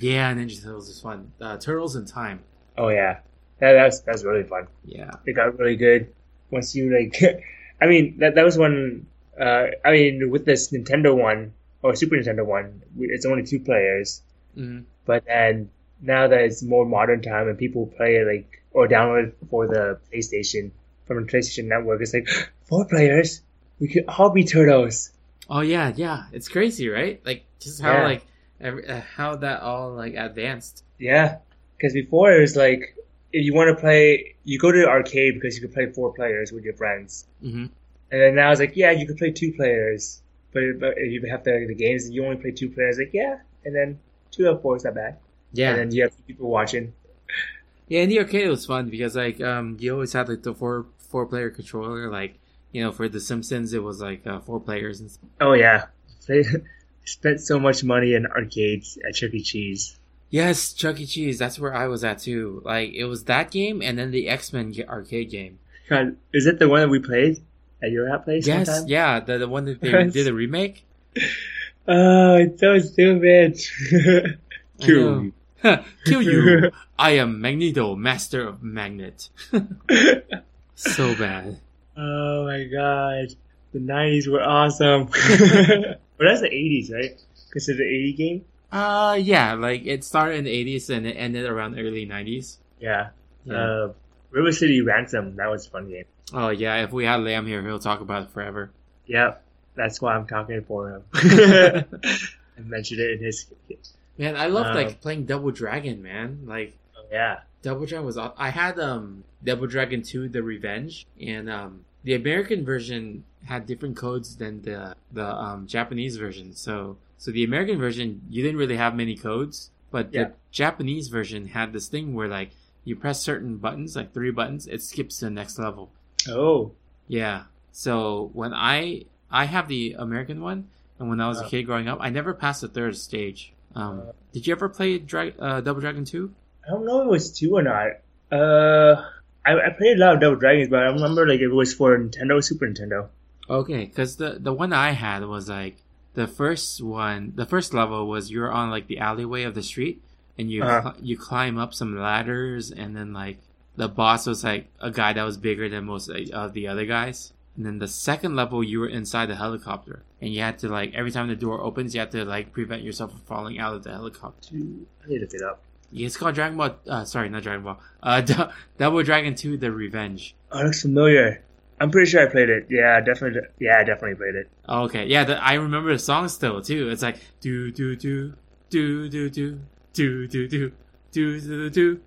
Yeah, Ninja Turtles is fun. Uh, Turtles in Time. Oh yeah, that, that's that's really fun. Yeah. It got really good once you like. I mean, that that was one. Uh, I mean, with this Nintendo one or Super Nintendo one, it's only two players. Mhm. But then now that it's more modern time and people play it like or download for the PlayStation from the PlayStation Network, it's like four players. We could all be turtles. Oh yeah, yeah. It's crazy, right? Like just how Yeah. like every, uh, how that all like advanced. Yeah, because before it was like if you want to play, you go to the arcade because you could play four players with your friends. hmm And then now it's like, yeah, you can play two players, but, but if you have the, the games and you only play two players, like yeah, and then two of four is not bad. Yeah. And then you have people watching. Yeah, in the arcade it was fun because like um you always had like the four four player controller like you know for the Simpsons it was like uh, four players and. Oh yeah, Play- spent so much money in arcades at Chuck E. Cheese. Yes, Chuck E. Cheese. That's where I was at too. Like it was that game and then the X Men arcade game. God, is it the one that we played at your house place? Yes, sometime? yeah, the the one that they Yes. did a remake. Oh, it's so stupid. Kill know. Kill you! I am Magneto, master of magnet. so bad. oh my god, the nineties were awesome. but that's the eighties, right? Because it's an eighty game. Uh, yeah, like it started in the eighties and it ended around early nineties. Yeah. Yeah. Uh, River City Ransom. That was a fun game. oh yeah, if we had Lamb here, he'll talk about it forever. Yep. That's why I'm talking for him. I mentioned it in his. Man, I loved Um, like playing Double Dragon, man. Like Oh, yeah. Double Dragon was. aw- I had um Double Dragon Two: The Revenge, and um the American version had different codes than the the um Japanese version. So so the American version you didn't really have many codes, but Yeah. the Japanese version had this thing where like you press certain buttons, like three buttons, it skips to the next level. Oh. Yeah. So when I I have the American one, and when I was a Uh. kid growing up, I never passed the third stage. Um, Uh. did you ever play Dra- uh, Double Dragon Two? I don't know if it was two or not. Uh, I, I played a lot of Double Dragons, but I remember like it was for Nintendo, Super Nintendo. Okay, because the the one I had was like the first one. The first level was you're on like the alleyway of the street, and you Uh-huh. cl- you climb up some ladders, and then like the boss was like a guy that was bigger than most uh, of the other guys. And then the second level, you were inside the helicopter, and you had to like every time the door opens, you had to like prevent yourself from falling out of the helicopter. I need to look it up. Yeah, it's called Dragon Ball. Uh, sorry, not Dragon Ball. Uh, D- Double Dragon Two: The Revenge. Oh, it looks familiar. I'm pretty sure I played it. Yeah, definitely. Yeah, I definitely played it. Oh, okay, yeah, the, I remember the song still too. It's like do do do do do do do do do do do do.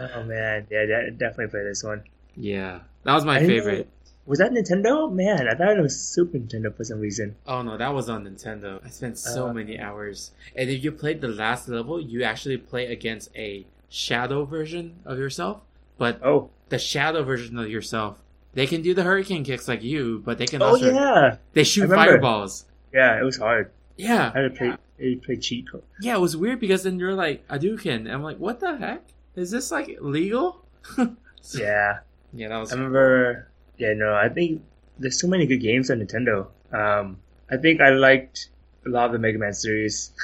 Oh man, yeah, de- definitely play this one. yeah, that was my I favorite. Was that Nintendo? Man, I thought it was Super Nintendo for some reason. Oh no, that was on Nintendo. I spent so Uh. many hours. And if you played the last level, you actually play against a shadow version of yourself. But Oh, the shadow version of yourself, they can do the hurricane kicks like you, but they can oh also yeah, they shoot fireballs. yeah. It was hard. Yeah, I had to play. I had to play cheat code. yeah, it was weird because then you're like Hadouken, and I'm like, what the heck? Is this like legal? Yeah, yeah, that was. I remember. Yeah, no, I think there's so many good games on Nintendo. Um, I think I liked a lot of the Mega Man series.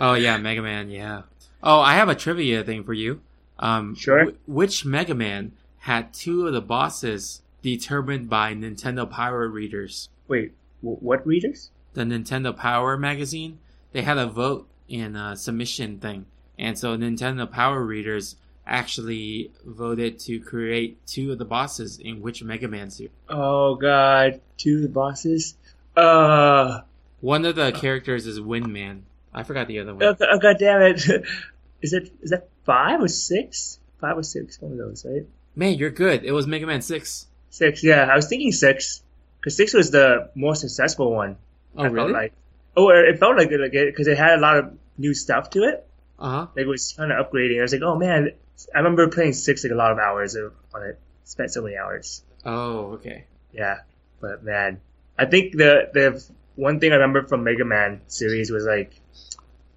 Oh yeah, Mega Man. Yeah. Oh, I have a trivia thing for you. Um, Sure. wh- which Mega Man had two of the bosses determined by Nintendo Power readers? Wait, w- what readers? The Nintendo Power magazine. They had a vote in a submission thing, and so Nintendo Power readers actually voted to create two of the bosses in which Mega Man series. Oh God, two of the bosses. Uh, One of the characters is Windman. I forgot the other one. oh, oh God damn it! Is it is that five or six? Five or six? One of those, right? Man, you're good. It was Mega Man Six. Six. Yeah, I was thinking six because six was the more successful one. Oh I really? Felt like. Oh, it felt like it, like it because it had a lot of new stuff to it. Uh huh. Like it was kind of upgrading. I was like, oh man, I remember playing six like a lot of hours on it. Spent so many hours. Oh okay. Yeah, but man, I think the the one thing I remember from Mega Man series was like,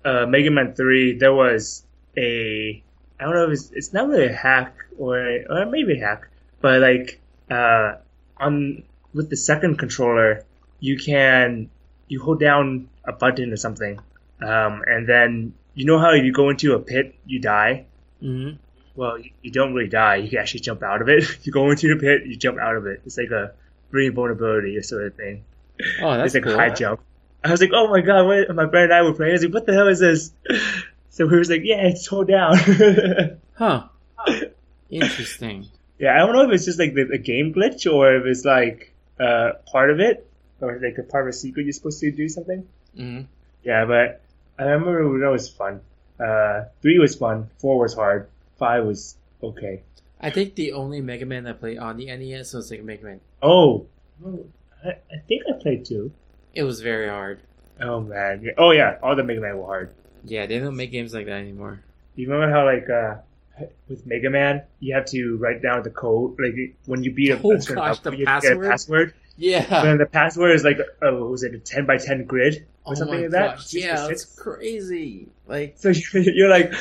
uh, Mega Man Three. There was a I don't know if it's it's not really a hack or or maybe a hack, but like uh on with the second controller, you can you hold down a button or something, um, and then you know how if you go into a pit, you die. Mm-hmm. Well, you, you don't really die. You can actually jump out of it. you go into the pit, you jump out of it. It's like a free vulnerability or sort of thing. Oh, that's it's like cool. a high jump. I was like, oh my god, what? my friend and I were playing. I was like, what the hell is this? So he was like, yeah, it's hold down. Huh. Interesting. yeah, I don't know if it's just like the, the game glitch or if it's like uh, part of it or like a part of a secret you're supposed to do something. hmm Yeah, but I remember that was fun. Uh, three was fun. Four was hard. Five was okay. I think the only Mega Man I played on the NES was like Mega Man. Oh, I, I think I played two. It was very hard. Oh man. Oh yeah, all the Mega Man were hard. Yeah, they don't make games like that anymore. You remember how like uh with Mega Man you have to write down the code like when you beat a, Oh, a certain gosh, level, the you to get a password? password. Yeah. And the password is like oh was it a ten by ten grid or oh something like that? gosh. Yeah, it's crazy. Like, So you- you're like,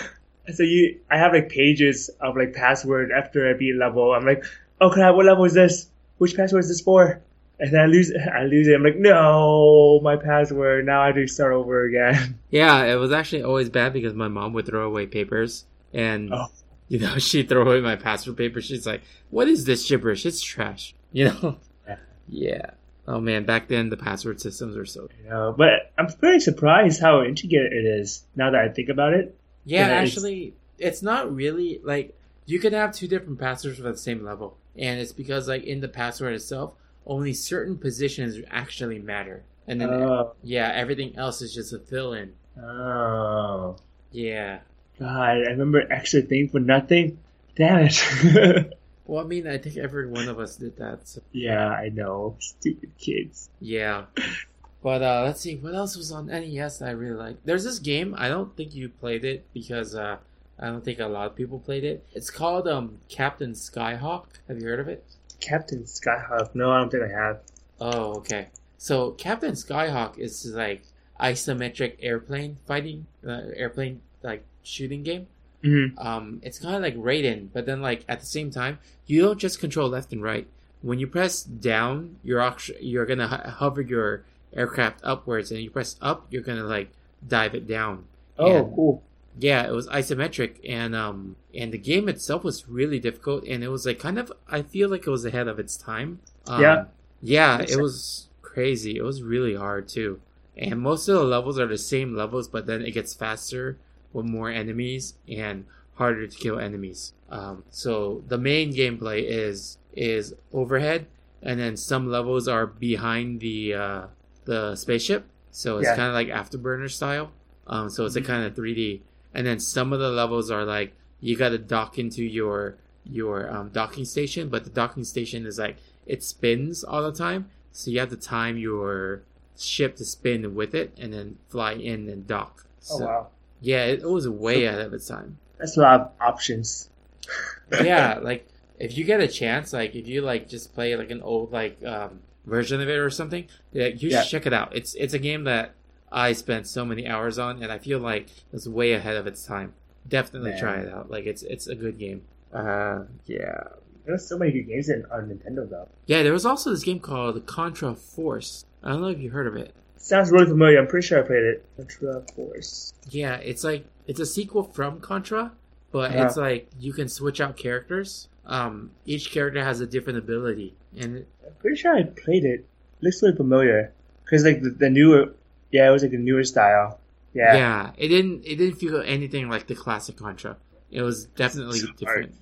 so you, I have like pages of like password after I beat a level. I'm like, oh crap, what level is this? Which password is this for? And then I lose, I lose it. I'm like, no, my password. Now I have to start over again. yeah, it was actually always bad because my mom would throw away papers and, Oh. you know, she'd throw away my password paper. She's like, what is this gibberish? It's trash. You know? Yeah. Yeah. Oh man, back then the password systems were so. You know, but I'm very surprised how intricate it is now that I think about it. Yeah, Yeah, it's- actually, it's not really like you can have two different passwords for the same level, and it's because like in the password itself, only certain positions actually matter, and then Oh, yeah, everything else is just a fill-in. oh, Yeah. God, I remember extra thing for nothing. Damn it. Well, I mean, I think every one of us did that. So yeah, I know. Stupid kids. yeah. But uh, let's see what else was on NES that I really like. There's this game I don't think you played it because uh, I don't think a lot of people played it. It's called um, Captain Skyhawk. Have you heard of it? Captain Skyhawk. No, I don't think I have. Oh, okay. So Captain Skyhawk is like isometric airplane fighting, uh, airplane like shooting game. hmm Um, it's kind of like Raiden, but then like at the same time, you don't just control left and right. When you press down, you're actually you're gonna ho- hover your aircraft upwards, and you press up, you're gonna like dive it down. Oh, And- cool. Yeah, it was isometric, and um, and the game itself was really difficult, and it was like kind of I feel like it was ahead of its time. Um, Yeah. yeah, Makes it was crazy. It was really hard too, and most of the levels are the same levels, but then it gets faster with more enemies and harder to kill enemies. Um, so the main gameplay is is overhead, and then some levels are behind the uh, the spaceship. So it's Yeah. kind of like Afterburner style. Um, so it's a Mhm. kind of 3D, and then some of the levels are like you got to dock into your your um, docking station, but the docking station is like it spins all the time, so you have to time your ship to spin with it and then fly in and dock. Oh So, wow, Yeah, it, it was way ahead of its time. that's a lot of options. yeah, like if you get a chance, like if you like just play like an old like um, version of it or something, yeah, you Yeah. should check it out. It's it's a game that I spent so many hours on, and I feel like it's way ahead of its time. Definitely Man. try it out. Like it's it's a good game. Uh, yeah, There's so many good games in, on Nintendo though. yeah. There was also this game called Contra Force. I don't know if you heard of it. Sounds really familiar. I'm pretty sure I played it. Contra Force. Yeah, it's like it's a sequel from Contra, but Yeah. it's like you can switch out characters. Um, each character has a different ability, and I'm pretty sure I played it. Looks really familiar. Cause like the, the newer, yeah, it was like the newer style. Yeah. Yeah. it didn't it didn't feel anything like the classic Contra. It was definitely So different.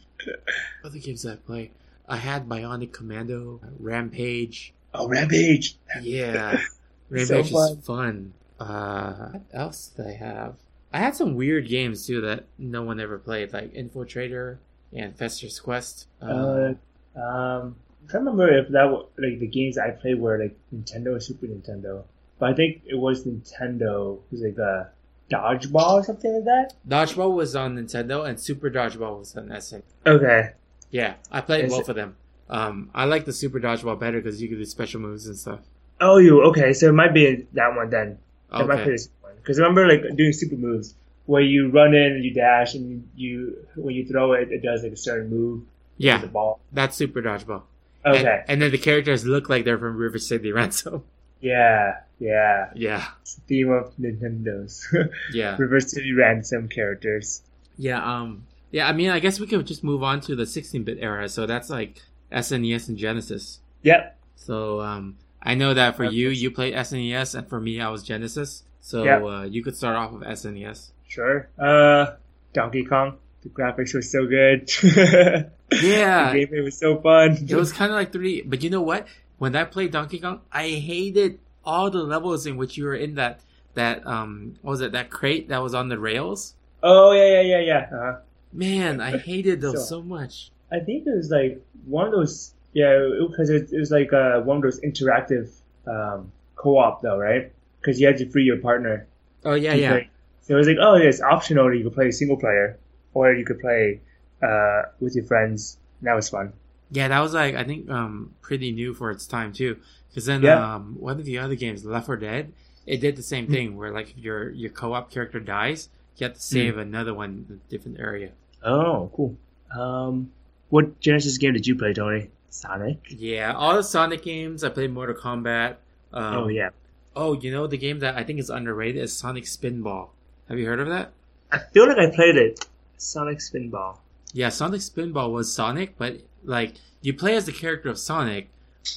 Other games that I play, I had Bionic Commando, Rampage. Oh, Rampage. Yeah, So Rampage is fun. Uh, what else did I have? I had some weird games too that no one ever played, like Infiltrator and Fester's Quest. Uh, um, I'm trying to remember if that was, like the games I played were like Nintendo or Super Nintendo, but I think it was Nintendo. It was like a dodgeball or something like that. Dodgeball was on Nintendo, and Super Dodgeball was on SN. Okay. Yeah, I played both of them. Um, I like the Super Dodgeball better because you could do special moves and stuff. Oh, you okay? So it might be that one then. It might be Okay. this one because remember like doing super moves where you run in and you dash and you when you throw it, it does like a certain move. Yeah, The ball. that's Super Dodgeball. And, Okay. and then the characters look like they're from River City Ransom. Yeah. Yeah. Yeah. It's the theme of Nintendo's Yeah. River City Ransom characters. Yeah. Um. Yeah. I mean, I guess we could just move on to the 16-bit era. So that's like SNES and Genesis. Yep. So um, I know that for you, Genesis. you played SNES, and for me, I was Genesis. So Yeah. uh, you could start off with SNES. Sure. Uh, Donkey Kong. The graphics were so good. Yeah. the gameplay was so fun. It was kind of like 3D, but you know what? When I played Donkey Kong, I hated all the levels in which you were in that that um what was it that crate that was on the rails. Oh yeah, yeah, yeah, yeah. Uh-huh. Man, I hated those So- so much. I think it was like one of those. Yeah, because it, it was like uh, one of those interactive um, co-op though, right? Because you had to free your partner. Oh yeah, yeah. play. So it was like, oh, yeah, it's optional. You could play single player, or you could play uh, with your friends. And that was fun. Yeah, that was like I think um pretty new for its time too. Because then Yeah. um one of the other games, Left 4 Dead, it did the same Hmm. thing where like if your your co-op character dies, you have to save another one in a different area. Oh, cool. Um, what Genesis game did you play, Tony? Sonic. Yeah, all the Sonic games. I played Mortal Kombat. Um, oh yeah. Oh, you know the game that I think is underrated is Sonic Spinball. Have you heard of that? I feel like I played it. Sonic Spinball. Yeah, Sonic Spinball was Sonic, but like you play as the character of Sonic,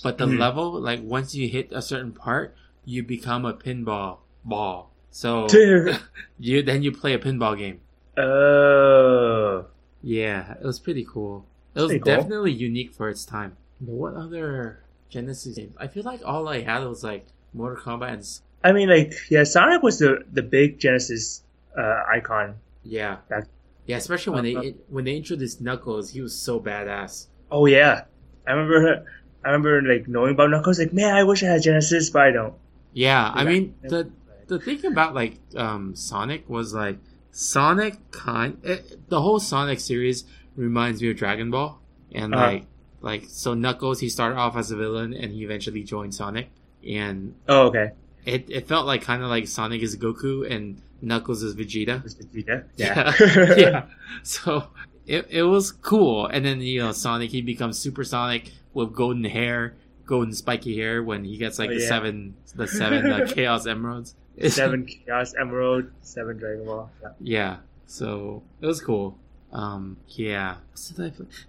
but the Mhm. level, like once you hit a certain part, you become a pinball ball. So you then you play a pinball game. oh. Yeah, it was pretty cool. It was Pretty cool. definitely unique for its time. But what other Genesis games? I feel like all I had was like Mortal Kombat and I mean, like, yeah, Sonic was the the big Genesis uh, icon. yeah, That- yeah. Especially when Uh, uh. they when they introduced Knuckles, he was so badass. Oh yeah, I remember. I remember like knowing about Knuckles. Like, man, I wish I had Genesis, but I don't. Yeah, I Yeah. mean the the thing about like um Sonic was like Sonic kind it, the whole Sonic series reminds me of Dragon Ball and Uh-huh. like like so Knuckles he started off as a villain and he eventually joined Sonic and Oh, okay. it, it felt like kind of like Sonic is Goku and Knuckles is Vegeta. Vegeta? Yeah. yeah. So it, it was cool. And then, you know, Sonic, he becomes Super Sonic with golden hair, golden spiky hair when he gets like Oh, the yeah. seven, the seven uh, Chaos Emeralds. seven Chaos Emerald, seven Dragon Ball. Yeah. yeah. So it was cool. Um, yeah.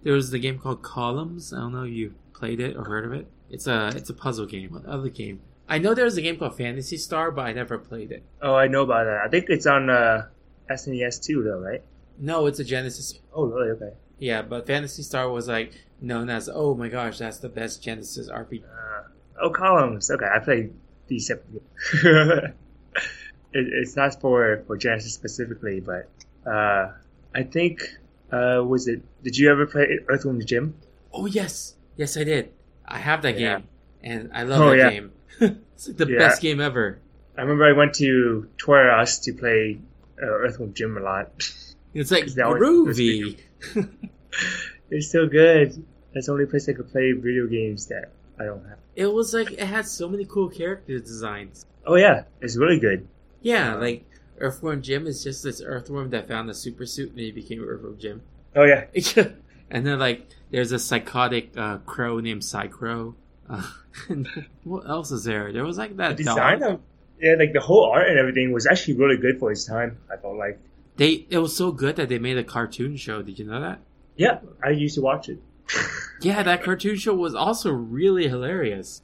There was the game called Columns. I don't know if you played it or heard of it. It's a, it's a puzzle game. What other game? I know there was a game called Phantasy Star, but I never played it. Oh, I know about that. I think it's on uh, SNES too, though, right? No, it's a Genesis Oh, really? Okay. Yeah, but Phantasy Star was like known as oh my gosh, that's the best Genesis RPG. Uh, oh, columns. Okay, I played these separately. it, it's not for for Genesis specifically, but uh, I think Uh, was it? Did you ever play Earthworm Jim? Oh yes, yes I did. I have that Yeah. game, and I love Oh, that yeah. game. it's like the Yeah. best game ever. I remember I went to Toys R Us to play uh, Earthworm Jim a lot. It's like groovy. it's so good. That's the only place I could play video games that I don't have. it was like it had so many cool character designs. Oh yeah, it's really good. Yeah, like Earthworm Jim is just this earthworm that found a super suit and he became Earthworm Jim. Oh yeah, and then like there's a psychotic uh, crow named Psycrow. Uh, and what else is there? There was like the that design dog. of yeah, like the whole art and everything was actually really good for its time. I felt like. They it was so good that they made a cartoon show. Did you know that? Yeah, I used to watch it. Yeah, that cartoon show was also really hilarious.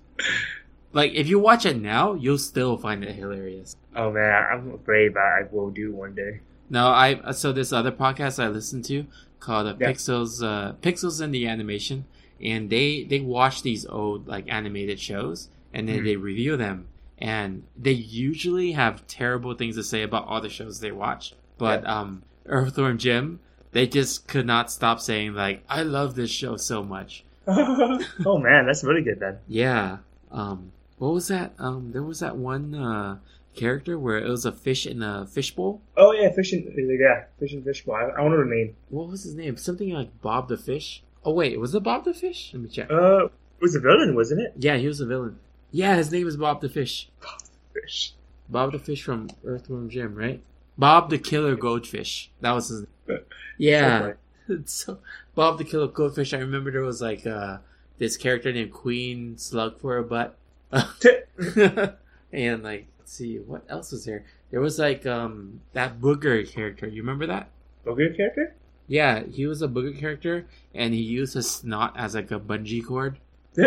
Like if you watch it now, you'll still find it hilarious. Oh man, I'm afraid, but I will do one day. No, I so this other podcast I listened to called uh, Yeah. Pixels uh, Pixels in the Animation, and they they watch these old like animated shows and then Mhm. they review them, and they usually have terrible things to say about all the shows they watch. But um, Earthworm Jim, they just could not stop saying like, "I love this show so much." oh man, that's really good then. Yeah. Um, what was that? Um, there was that one uh character where it was a fish in a fishbowl. Oh yeah, fishing. Yeah, fishing fish boy. I, I don't know the name. What was his name? Something like Bob the Fish. Oh wait, was it Bob the Fish? Let me check. Uh, it was a villain, wasn't it? yeah, he was a villain. Yeah, his name is Bob the Fish. Bob the Fish. Bob the Fish from Earthworm Jim, right? Bob the Killer Goldfish. That was his name. Yeah. so Bob the Killer Goldfish. I remember there was like uh this character named Queen Slug for a butt. and like let's see what else was there. There was like um that booger character. You remember that? Booger character? Yeah, he was a booger character, and he used his snot as like a bungee cord.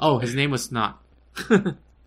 Oh, his name was Snot.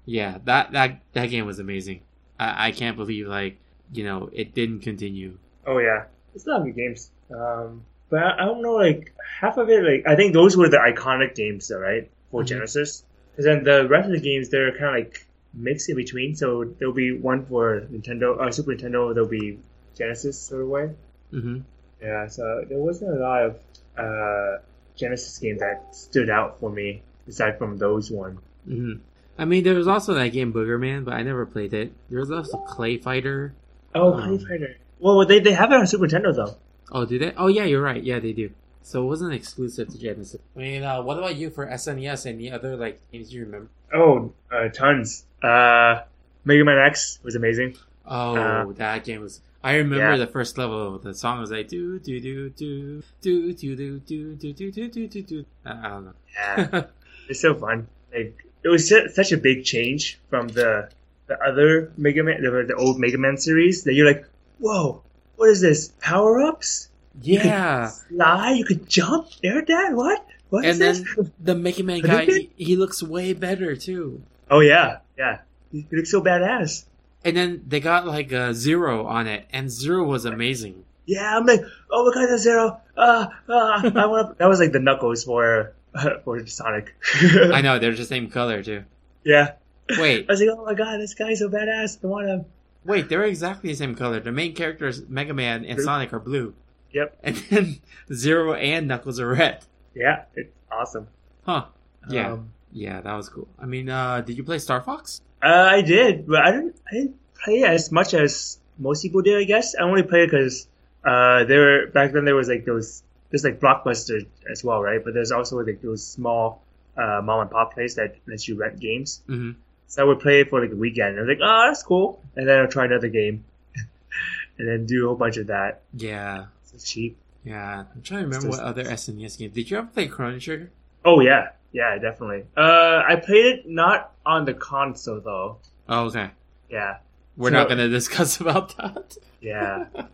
yeah, that that that game was amazing. I, I can't believe like you know it didn't continue. Oh yeah, it's a lot of good games. Um, but I, I don't know, like half of it, like I think those were the iconic games, though, right, for Mhm. Genesis. Because then the rest of the games, they're kind of like mixed in between. So there'll be one for Nintendo, uh, Super Nintendo. There'll be Genesis sort of way. hmm Yeah, so there wasn't a lot of uh, Genesis games that stood out for me aside from those one. hmm I mean, there was also that game Booger Man, but I never played it. There was also Clay Fighter. Oh, Um, Honey Fighter. Well, they they have it on Super Nintendo though. Oh, do they? Oh, yeah, you're right. Yeah, they do. So it wasn't exclusive to Genesis. I mean, uh, what about you for SNES? Any other like games you remember? Oh, uh, tons. Uh, Mega Man X was amazing. Oh, Uh, that game was. I remember yeah. the first level. The song was like do do do do do do do do do do do do do do. I I don't know. Yeah. It's so fun. Like it was such a big change from the the other Mega Man, the, the old Mega Man series. That you're like, whoa, what is this? Power ups? yeah. Fly? You could jump? Air that? What? What is And then this? the Mega Man guy, he, he looks way better too. Oh yeah, yeah. He looks so badass. And then they got like a zero on it, and zero was amazing. Yeah, I'm like, oh my god, that's zero. Ah, ah. I want. That was like the Knuckles for for Sonic. I know they're the same color too. Yeah. Wait, I was like, oh my god, this guy's so badass. I want him. wait, they're exactly the same color. The main characters, Mega Man and Blue. Sonic, are blue, Yep. and then Zero and Knuckles are red. Yeah, it's awesome. Huh? Yeah, Um, yeah, that was cool. I mean, uh, did you play Star Fox? Uh, I did, but I didn't. I didn't play as much as most people did. I guess I only played because uh, there were back then there was like those there's like blockbuster as well, right? But there's also like those small uh, mom and pop places that lets you rent games. hmm So I would play it for like a weekend. And I was like, oh, that's cool. And then I'll try another game, and then do a whole bunch of that. Yeah, it's cheap. yeah. I'm trying to remember what other SNES games. Did you ever play Chrono Trigger? Oh yeah, yeah, definitely. Uh, I played it not on the console though. Oh, okay. Yeah, We're So- not going to discuss about that. yeah.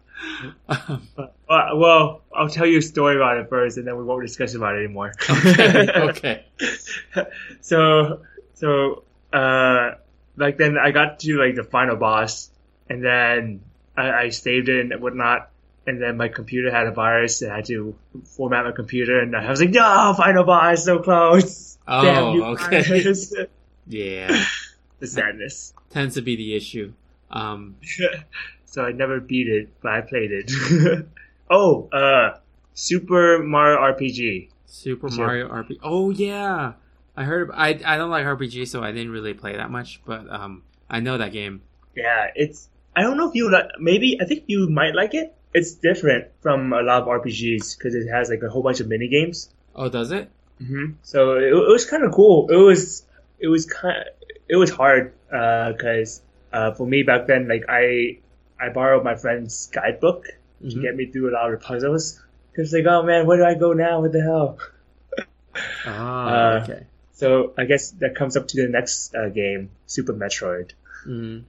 Um, Uh, well, I'll tell you a story about it first, and then we won't discuss about it anymore. okay, okay. so, so, uh, like then I got to like the final boss, and then I, I saved it and whatnot, and then my computer had a virus, and I had to format my computer, and I was like, no, final boss, so close. Oh, Damn okay. virus." Yeah, the sadness. tends to be the issue. Um, so I never beat it, but I played it. oh, uh, Super Mario RPG. Super Mario RPG. Oh yeah, I heard. I I don't like RPG, so I didn't really play that much. But um, I know that game. Yeah, it's. I don't know if you like. Maybe I think you might like it. It's different from a lot of RPGs because it has like a whole bunch of mini games. Oh, does it? hmm So it, it was kind of cool. It was. It was kind. It was hard because uh, for me back then, like I, I borrowed my friend's guidebook to Mhm. get me through a lot of the puzzles. Because like, oh man, where do I go now? What the hell? Ah, Uh, okay. So I guess that comes up to the next uh, game, Super Metroid. Mhm.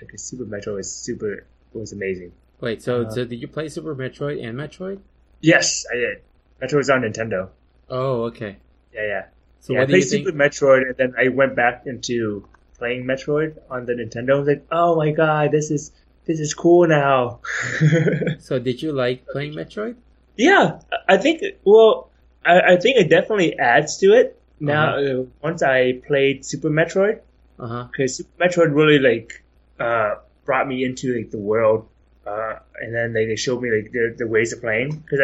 Because Super Metroid was super was amazing. Wait, so Uh, so did you play Super Metroid and Metroid? Yes, I did. Metroid was on Nintendo. Oh, okay. Yeah, yeah. So yeah I what do you played think? Super Metroid, and then I went back into playing Metroid on the Nintendo. I was like, oh my god, this is this is cool now. So did you like playing Metroid? yeah, I think. Well, I, I think it definitely adds to it. Now, Uh-huh. uh, once I played Super Metroid, Uh because Super Metroid really like uh, brought me into like the world, uh, and then like, they showed me like the, the ways of playing because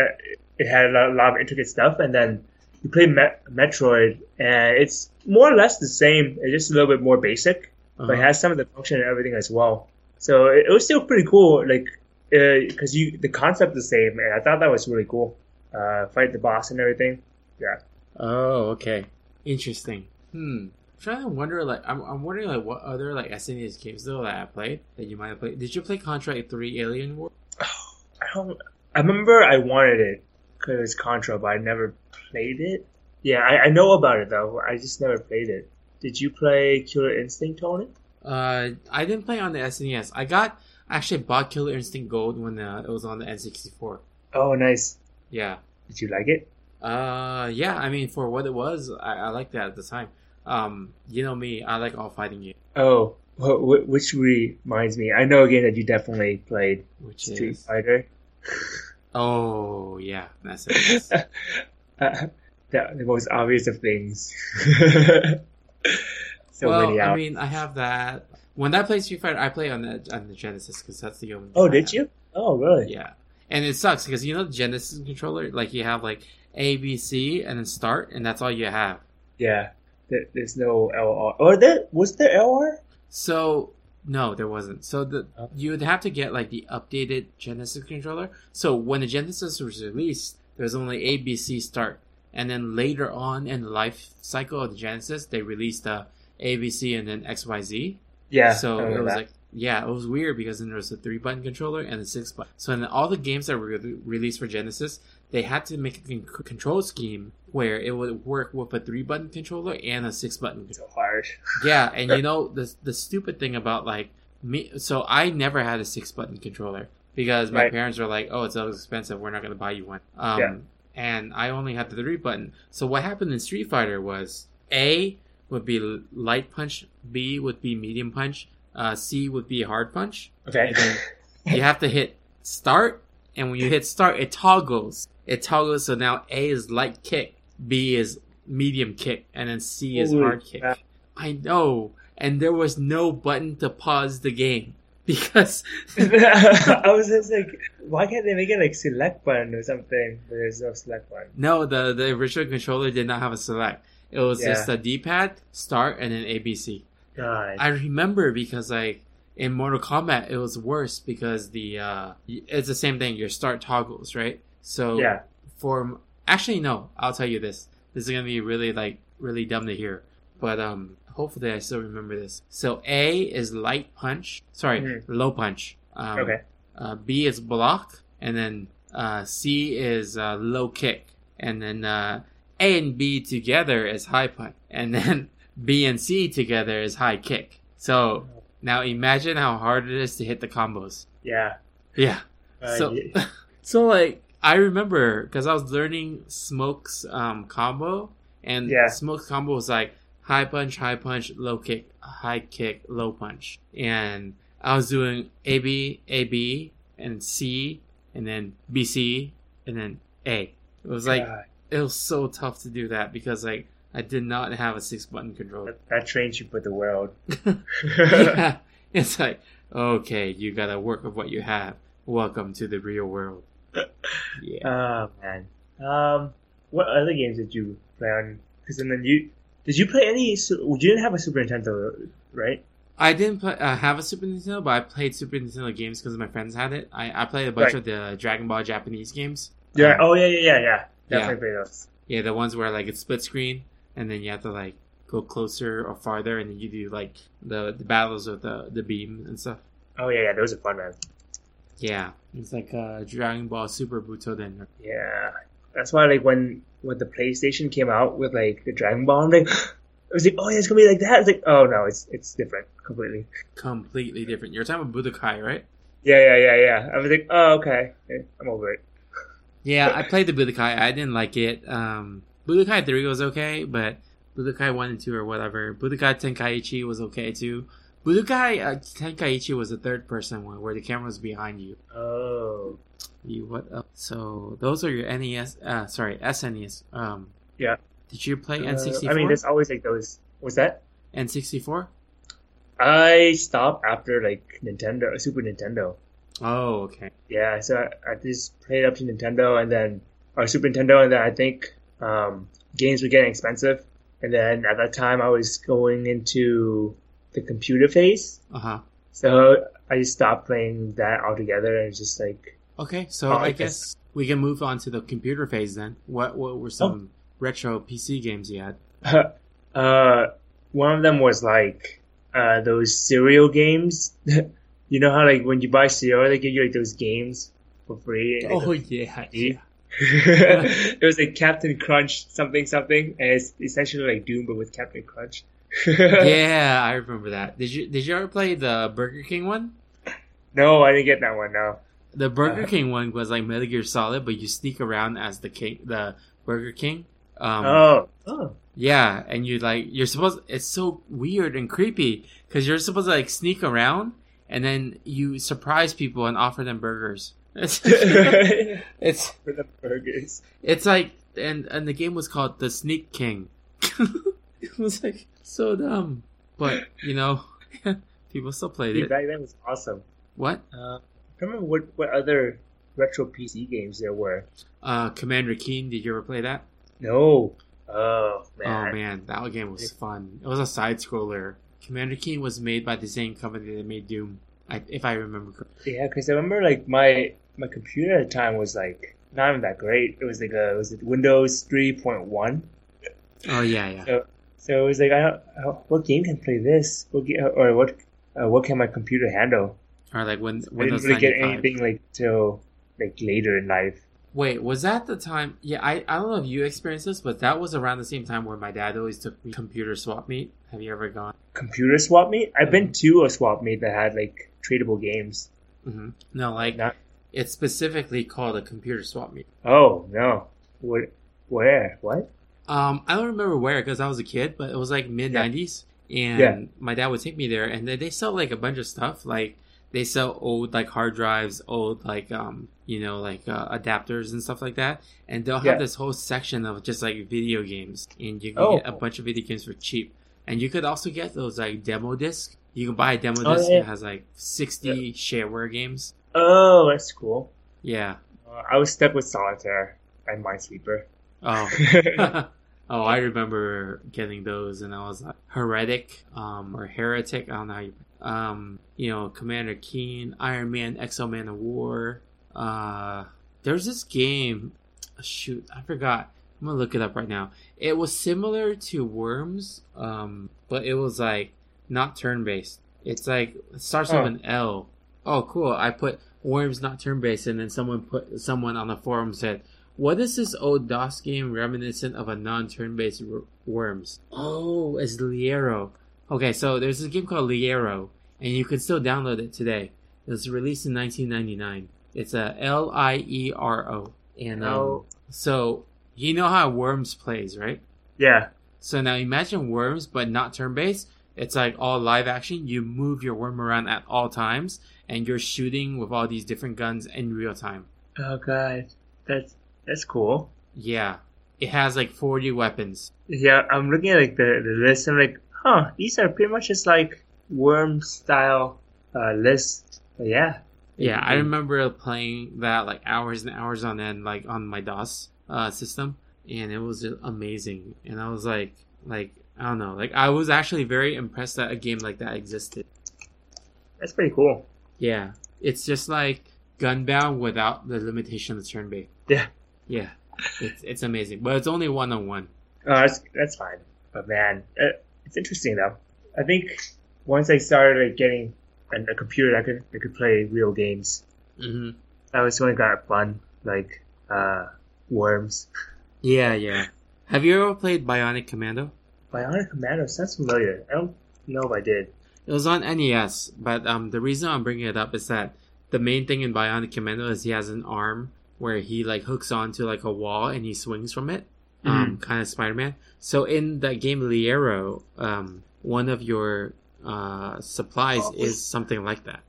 it had a lot, a lot of intricate stuff, and then you play Met- Metroid, and it's more or less the same. It's just a little bit more basic, but it Uh-huh. has some of the function and everything as well. So it, it was still pretty cool, like because you the concept is the same, and I thought that was really cool. Uh, fight the boss and everything. Yeah. Oh, okay. Interesting. Hmm. I'm trying to wonder, like, I'm, I'm wondering, like, what other, like, SNES games, though, that I played that you might have played. Did you play Contra 3 Alien War? I don't. I remember I wanted it because it's Contra, but I never played it. Yeah, I, I know about it though. I just never played it. Did you play Killer Instinct, Tony? Uh, I didn't play on the SNES. I got, I actually bought Killer Instinct Gold when uh, it was on the N64. Oh, nice. Yeah. Did you like it? Uh, yeah, I mean, for what it was, I, I liked that at the time. Um, you know me, I like all fighting games, Oh, wh- which reminds me, I know a game that you definitely played, which Street is, Fighter. oh, yeah, that's it. uh, the, the most obvious of things. so well, many I mean, I have that. When I play Street Fighter, I play on the on the Genesis because that's the only. oh, did you? Oh, really? Yeah, and it sucks because you know the Genesis controller, like you have like A, B, C, and then start, and that's all you have. Yeah. There's no LR. Or oh, there was there LR? So no, there wasn't. So the Oh. you would have to get like the updated Genesis controller. So when the Genesis was released, there was only A, B, C, start, and then later on in the life cycle of the Genesis, they released the A, B, C, and then X, Y, Z. Yeah. so it was that. like yeah it was weird because then there was a three button controller and a six button so in all the games that were re- released for genesis they had to make a con- control scheme where it would work with a three button controller and a six button controller so hard. yeah and you know the, the stupid thing about like me so i never had a six button controller because my Right. parents were like oh it's so expensive we're not going to buy you one um, Yeah. and i only had the three button so what happened in street fighter was a would be light punch b would be medium punch uh, c would be hard punch Okay. you have to hit start and when you hit start it toggles it toggles so now a is light kick b is medium kick and then c is Holy hard kick crap. i know and there was no button to pause the game because I was just like, why can't they make it like select button or something? There's no select button. no the the original controller did not have a select it was Yeah. just a d-pad start and then abc God. I remember because like in Mortal Kombat it was worse because the uh it's the same thing your start toggles right so yeah. for actually no i'll tell you this this is gonna be really like really dumb to hear but um hopefully i still remember this so a is light punch sorry Mhm. low punch um, Okay. uh, b is block and then uh, c is uh, low kick and then uh, a and b together is high punch and then b and c together is high kick so now imagine how hard it is to hit the combos Yeah. yeah Uh, so, yeah. so like I remember because I was learning Smoke's um, combo, and Yeah. Smoke's combo was like high punch, high punch, low kick, high kick, low punch, and I was doing A B A B and C, and then B C, and then A. It was like God, it was so tough to do that because like I did not have a six button controller. that, that trains you for the world. yeah, it's like okay, you gotta work with what you have. Welcome to the real world. Yeah. Oh man. Um, what other games did you play on? Because then you did you play any? You didn't have a Super Nintendo, right? I didn't play, uh, have a Super Nintendo, but I played Super Nintendo games because my friends had it. I, I played a bunch Right. of the Dragon Ball Japanese games. Yeah. Um, oh yeah, yeah, yeah, yeah. Yeah. Definitely played those. Yeah, the ones where like it's split screen, and then you have to like go closer or farther, and then you do like the the battles with the the beam and stuff. Oh yeah, yeah. Those are fun, man. Yeah, it's like a Dragon Ball Super Butoden. Yeah. That's why like when when the PlayStation came out with like the Dragon Ball, I'm like, I was like, oh yeah, it's gonna be like that. It's like, oh no, it's it's different completely. Completely different. You're talking about Budokai, right? Yeah, yeah, yeah, yeah. I was like, oh okay, I'm over it. Yeah, I played the Budokai. I didn't like it. Um, Budokai 3 was okay, but Budokai 1 and 2 or whatever. Budokai Tenkaichi was okay too. Budokai uh, Tenkaichi was a third person one where the camera was behind you. Oh. You what up? So those are your NES. Uh, sorry, SNES. Um, Yeah. Did you play Uh, N64? I mean, there's always like those. What's that? N64? I stopped after like Nintendo, Super Nintendo. Oh, okay. Yeah, so I, I just played up to Nintendo and then or Super Nintendo, and then I think um, games were getting expensive, and then at that time I was going into the computer phase, Uh huh. so I just stopped playing that altogether and just like Okay, so Oh, I I guess we can move on to the computer phase then. What what were some retro PC games you had? uh, one of them was like uh, those cereal games. you know how like when you buy cereal, they give you like those games for free. and, like, Oh yeah, yeah. it was like Captain Crunch something something, and it's essentially like Doom but with Captain Crunch. yeah, I remember that. Did you did you ever play the Burger King one? No, I didn't get that one. No. The Burger Uh, King one was like Metal Gear Solid, but you sneak around as the king, the Burger King. Um, oh. Oh. Yeah, and you like you're supposed. It's so weird and creepy because you're supposed to like sneak around and then you surprise people and offer them burgers. It's For the burgers. it's like and and the game was called the Sneak King. it was like so dumb, but you know, people still played it. back then was awesome. What? Uh, I remember what what other retro PC games there were. Uh, Commander Keen. Did you ever play that? No. Oh man. Oh man, that game was fun. It was a side scroller. Commander Keen was made by the same company that made Doom, I, if I remember correctly. Yeah, because I remember like my my computer at the time was like not even that great. It was like a was it Windows three point one. Oh yeah, yeah. So so it was like I don't what game can play this? What or what uh, what can my computer handle? Or like when I Windows didn't really get anything like till like later in life. Wait, was that the time? Yeah, I, I don't know if you experienced this, but that was around the same time where my dad always took me computer swap meet. Have you ever gone? Computer swap meet? I've been to a swap meet that had like tradable games. Mm-hmm. No, like Not it's specifically called a computer swap meet. oh no. What where? What? Um, I don't remember where because I was a kid, but it was like mid '90s, and Yeah. my dad would take me there, and they, they sell like a bunch of stuff. Like they sell old like hard drives, old like um you know like uh, adapters and stuff like that, and they'll have Yeah. this whole section of just like video games, and you can Oh. get a bunch of video games for cheap. And you could also get those like demo discs. You can buy a demo Oh, disc yeah. that has like sixty shareware games. Oh, that's cool. Yeah. Uh, I was stuck with Solitaire and Minesweeper. Oh. oh, I remember getting those, and I was like heretic, um, or heretic. I don't know how you, um, you know, Commander Keen, Iron Man, Exo Man of War. Uh, there's this game. Shoot, I forgot. I'm gonna look it up right now. It was similar to Worms, um, but it was like not turn based. It's like it starts Huh. with an L. Oh, cool! I put Worms not turn based, and then someone put someone on the forum said, "What is this old DOS game reminiscent of a non-turn based Worms?" Oh, it's Liero. Okay, so there's a game called Liero, and you can still download it today. It was released in 1999. It's a L I E R O, and um, Oh. so you know how Worms plays, right? Yeah. So now imagine Worms, but not turn based. It's like all live action. You move your worm around at all times, and you're shooting with all these different guns in real time. Oh god, that's that's cool. Yeah, it has like 40 weapons. Yeah, I'm looking at like the, the list. and I'm like, huh, these are pretty much just like worm style uh, lists. But yeah, Yeah, I remember playing that like hours and hours on end, like on my DOS uh, system, and it was just amazing. And I was like, like I don't know, like I was actually very impressed that a game like that existed. That's pretty cool. Yeah, it's just like Gunbound without the limitation of turn based. Yeah. Yeah, it's it's amazing, but it's only one on one. That's that's fine. But man, uh, it's interesting though. I think once I started like, getting a, a computer, I could I could play real games. hmm That was when it got fun, like uh, Worms. Yeah, yeah. Have you ever played Bionic Commando? Bionic Commando sounds familiar. I don't know if I did. It was on NES, but um, the reason I'm bringing it up is that the main thing in Bionic Commando is he has an arm where he like hooks onto like a wall and he swings from it, um, kind of Spider-Man. So in the game Liero, um, one of your uh, supplies is something like that.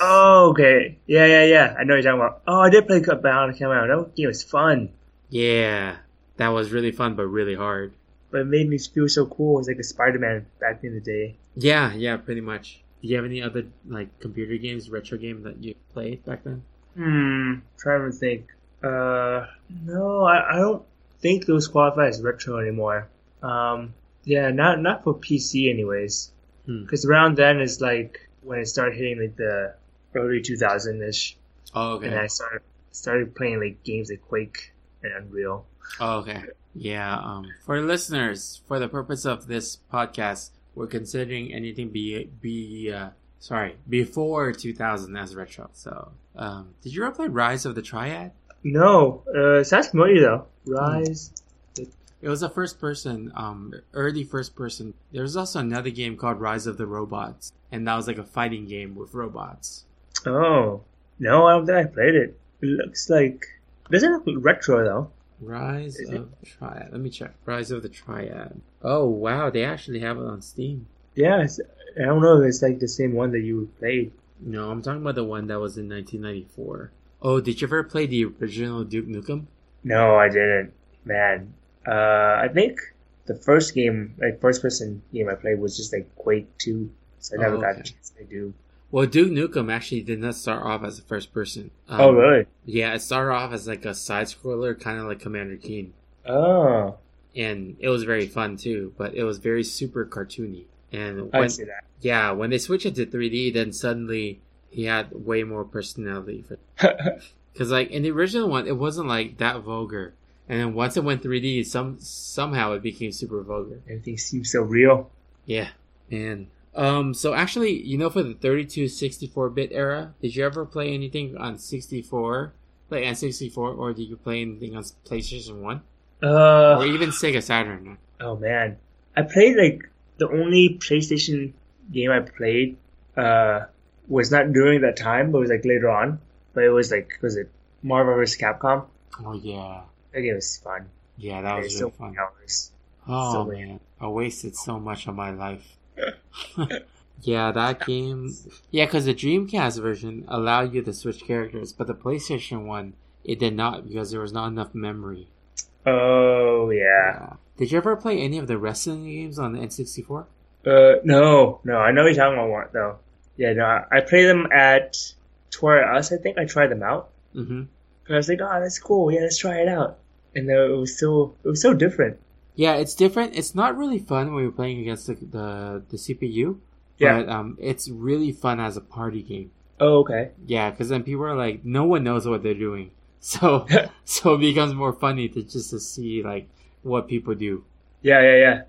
Oh, okay. Yeah, yeah, yeah. I know what you're talking about. Oh, I did play Bionic Commando. That game was fun, Yeah, that was really fun, but really hard. but it made me feel so cool. It was like a Spider-Man back in the day. Yeah, yeah, pretty much. Do you have any other like computer games, retro game that you played back then? Hmm. Trying to think. Uh, no, I, I don't think those qualify as retro anymore. Um, yeah, not not for PC anyways. Hmm. Because around then is like when it started hitting like the early 2000 ish, Oh, and I started started playing like games like Quake and Unreal. Oh, okay. Yeah. Um, for listeners, for the purpose of this podcast, we're considering anything be be uh, sorry before 2000 as retro. So, um, did you ever play Rise of the Triad? No, uh, sounds familiar though. Rise. It was a first person, um, early first person. There was also another game called Rise of the Robots, and that was like a fighting game with robots. Oh, no, I don't think I played it. It looks like doesn't look retro though. Rise Is of the Triad. Let me check. Rise of the Triad. Oh wow, they actually have it on Steam. Yeah, it's, I don't know if it's like the same one that you played. No, I'm talking about the one that was in 1994. Oh, did you ever play the original Duke Nukem? No, I didn't. Man, uh, I think the first game, like first person game I played was just like Quake 2. So I never Oh, got okay. a chance to do. Well, Duke Nukem actually did not start off as a first person. Um, oh, really? Yeah, it started off as like a side scroller, kind of like Commander Keen, Oh, and it was very fun too. But it was very super cartoony. And I see that. yeah, when they switched it to 3D, then suddenly he had way more personality. Because like in the original one, it wasn't like that vulgar. And then once it went 3D, some somehow it became super vulgar. Everything seems so real. Yeah, man. Um, so actually, you know, for the 32, 64 bit era, did you ever play anything on 64, like N64, or did you play anything on PlayStation 1? Uh, Or even Sega Saturn? oh man, I played like the only PlayStation game I played uh was not during that time, but it was like later on. But it was like was it Marvel vs. Capcom? Oh, yeah. That game was fun. Yeah, that was really so fun. hours. Oh, so man. I wasted so much of my life. yeah, that game. Yeah, because the Dreamcast version allowed you to switch characters, but the PlayStation one, it did not because there was not enough memory. Oh yeah. Yeah. Did you ever play any of the wrestling games on the N64? Uh, no, no, I know you're talking about one though. Yeah, no, I I played them at Toy R Us. I think I tried them out. Mm-hmm. And I was like, oh, that's cool. Yeah, let's try it out. And then it was so it was so different. Yeah, it's different. It's not really fun when you're playing against the the, the CPU. Yeah. But um, it's really fun as a party game. Oh, okay. Yeah, because then people are like, no one knows what they're doing, so so it becomes more funny to just to see like what people do. Yeah, yeah, yeah.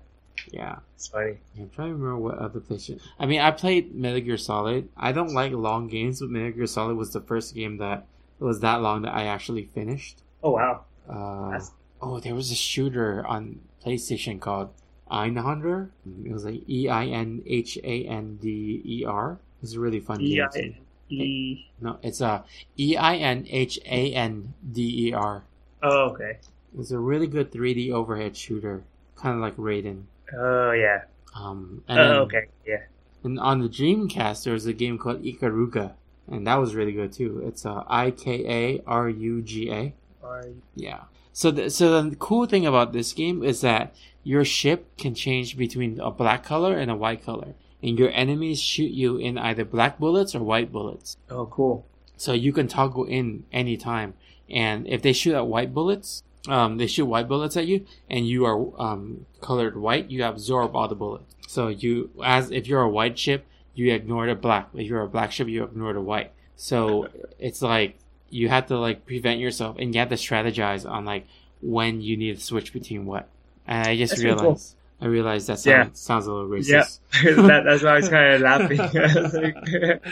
Yeah. It's funny. I'm trying to remember what other PlayStation. I mean, I played Metal Gear Solid. I don't like long games, but Metal Gear Solid was the first game that was that long that I actually finished. Oh wow. Uh, oh, there was a shooter on PlayStation called Einhander. It was like E I N H A N D E R. It was a really fun E game. E. No, it's a E I N H A N D E R. Oh okay. It's a really good 3D overhead shooter, kind of like Raiden. Oh yeah. Um, and Oh then- okay. Yeah. And on the Dreamcast, there was a game called Ikaruga, and that was really good too. It's uh, I K A R U G A. Are- Yeah. So the, so the cool thing about this game is that your ship can change between a black color and a white color, and your enemies shoot you in either black bullets or white bullets. Oh cool. so you can toggle in anytime. And if they shoot at white bullets, um, they shoot white bullets at you, and you are um, colored white, you absorb all the bullets. So you, as if you're a white ship, you ignore the black. If you're a black ship, you ignore the white. So it's like you have to like prevent yourself, and you have to strategize on like when you need to switch between what. And I just That's realized, I realized that Yeah. sounds, sounds a little Yeah, racist. that, that's why I was kind of laughing. I was like,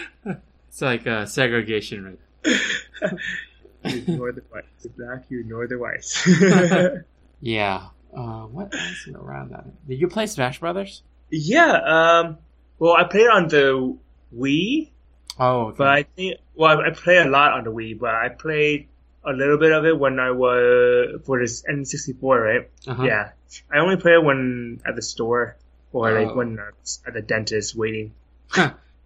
It's like uh, segregation, right? You ignore the whites. The black, you ignore the whites. Yeah. Uh, what else is around that? Did you play Smash Brothers? yeah. Um. Well, I played on the Wii, Oh, okay. but I think well, I played a lot on the Wii, but I played a little bit of it when I was for this N64, right? uh-huh. Yeah. I only play it when at the store or like Oh. when at the dentist waiting.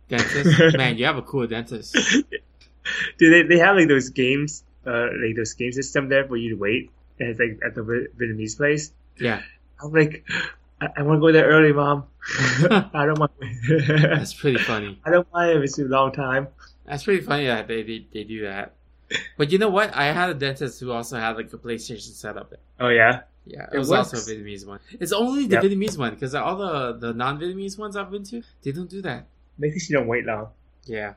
dentist. Man, you have a cool dentist. Do they they have like those games, uh, like those game system there for you to wait? And it's like at the Vietnamese place. Yeah, I'm like, I, I want to go there early, mom. I don't want. that's pretty funny. I don't mind if it's a long time. That's pretty funny that they, they they do that. But you know what? I had a dentist who also had like a PlayStation setup. Oh yeah. Yeah, it, It was works. also a Vietnamese one. It's only the Yep. Vietnamese one because all the the non Vietnamese ones I've been to, they don't do that. Maybe she don't wait long. Yeah.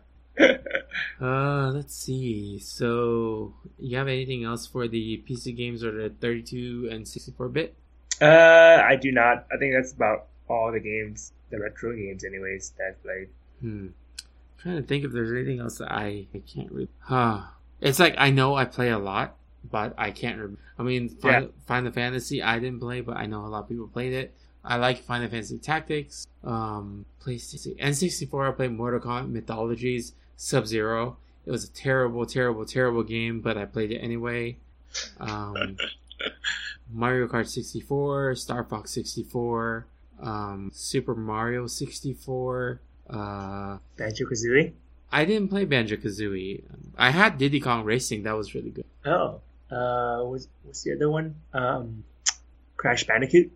Uh, let's see. So, you have anything else for the PC games or the 32 and 64 bit? Uh, I do not. I think that's about all the games, the retro games, anyways. That I've played. Hmm. trying to think if there's anything else that I, I can't read. Huh. It's like I know I play a lot, but I can't remember. I mean, Final, Final Fantasy I didn't play, but I know a lot of people played it. I like Final Fantasy Tactics. Um, PlayStation N64. I played Mortal Kombat Mythologies Sub Zero. It was a terrible, terrible, terrible game, but I played it anyway. Um, Mario Kart 64, Star Fox 64, um, Super Mario 64. Uh, Banjo Kazooie. I didn't play Banjo Kazooie. I had Diddy Kong Racing. That was really good. Oh. Uh, what's what's the other one? Um, Crash Bandicoot.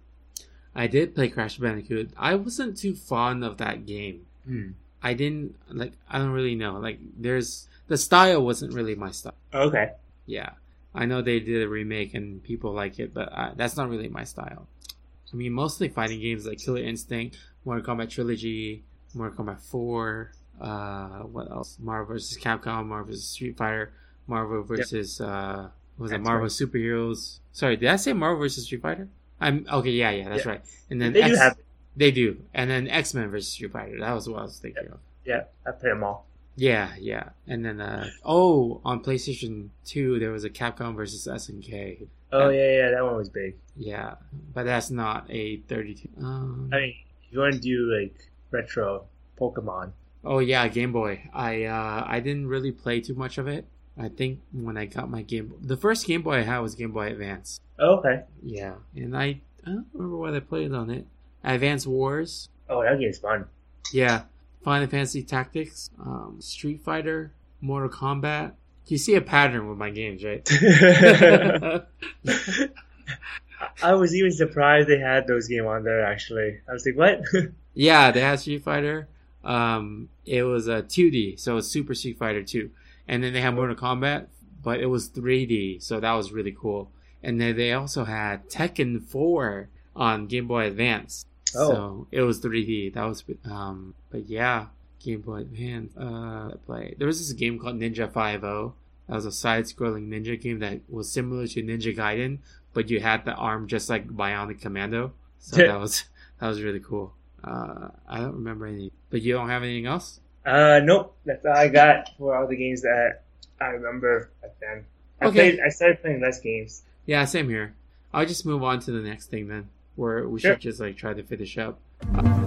I did play Crash Bandicoot. I wasn't too fond of that game. Hmm. I didn't like. I don't really know. Like, there's the style wasn't really my style. Okay. Yeah, I know they did a remake and people like it, but I, that's not really my style. I mean, mostly fighting games like Killer Instinct, Mortal Kombat Trilogy, Mortal Kombat 4, uh, what else? Marvel vs. Capcom, Marvel vs. Street Fighter, Marvel vs. Uh, what was it That's Marvel right. Superheroes? Sorry, did I say Marvel vs. Street Fighter? I'm okay. Yeah, yeah, that's Yeah. right. And then They do have. They do, and then X Men versus Street Fighter. That was what I was thinking of. Yeah, I play them all. Yeah, yeah, and then uh, oh, on PlayStation Two there was a Capcom versus SNK. Oh Yeah. yeah, yeah, that one was big. Yeah, but that's not a 32. Um, I mean, if you want to do like retro Pokemon, oh yeah, Game Boy. I uh, I didn't really play too much of it. I think when I got my Game, the first Game Boy I had was Game Boy Advance. oh, okay. Yeah, and I I don't remember what I played on it. Advance Wars. Oh, that game's fun. Yeah, Final Fantasy Tactics, um, Street Fighter, Mortal Kombat. You see a pattern with my games, right? I was even surprised they had those games on there. Actually, I was like, "What?" Yeah, they had Street Fighter. Um, it was a 2D, so it was Super Street Fighter 2. And then they had Mortal Kombat, but it was 3D, so that was really cool. And then they also had Tekken 4 on Game Boy Advance. Oh. So it was 3D. That was, um, but yeah, Game Boy Advance. Uh, I played. There was this game called Ninja 5 That was a side-scrolling ninja game that was similar to Ninja Gaiden, but you had the arm just like Bionic Commando. So that was that was really cool. Uh, I don't remember any, but you don't have anything else? uh, nope. That's all I got for all the games that I remember back then. I Okay. played. I started playing less games. Yeah, same here. I'll just move on to the next thing then, where we Sure. should just like try to finish up.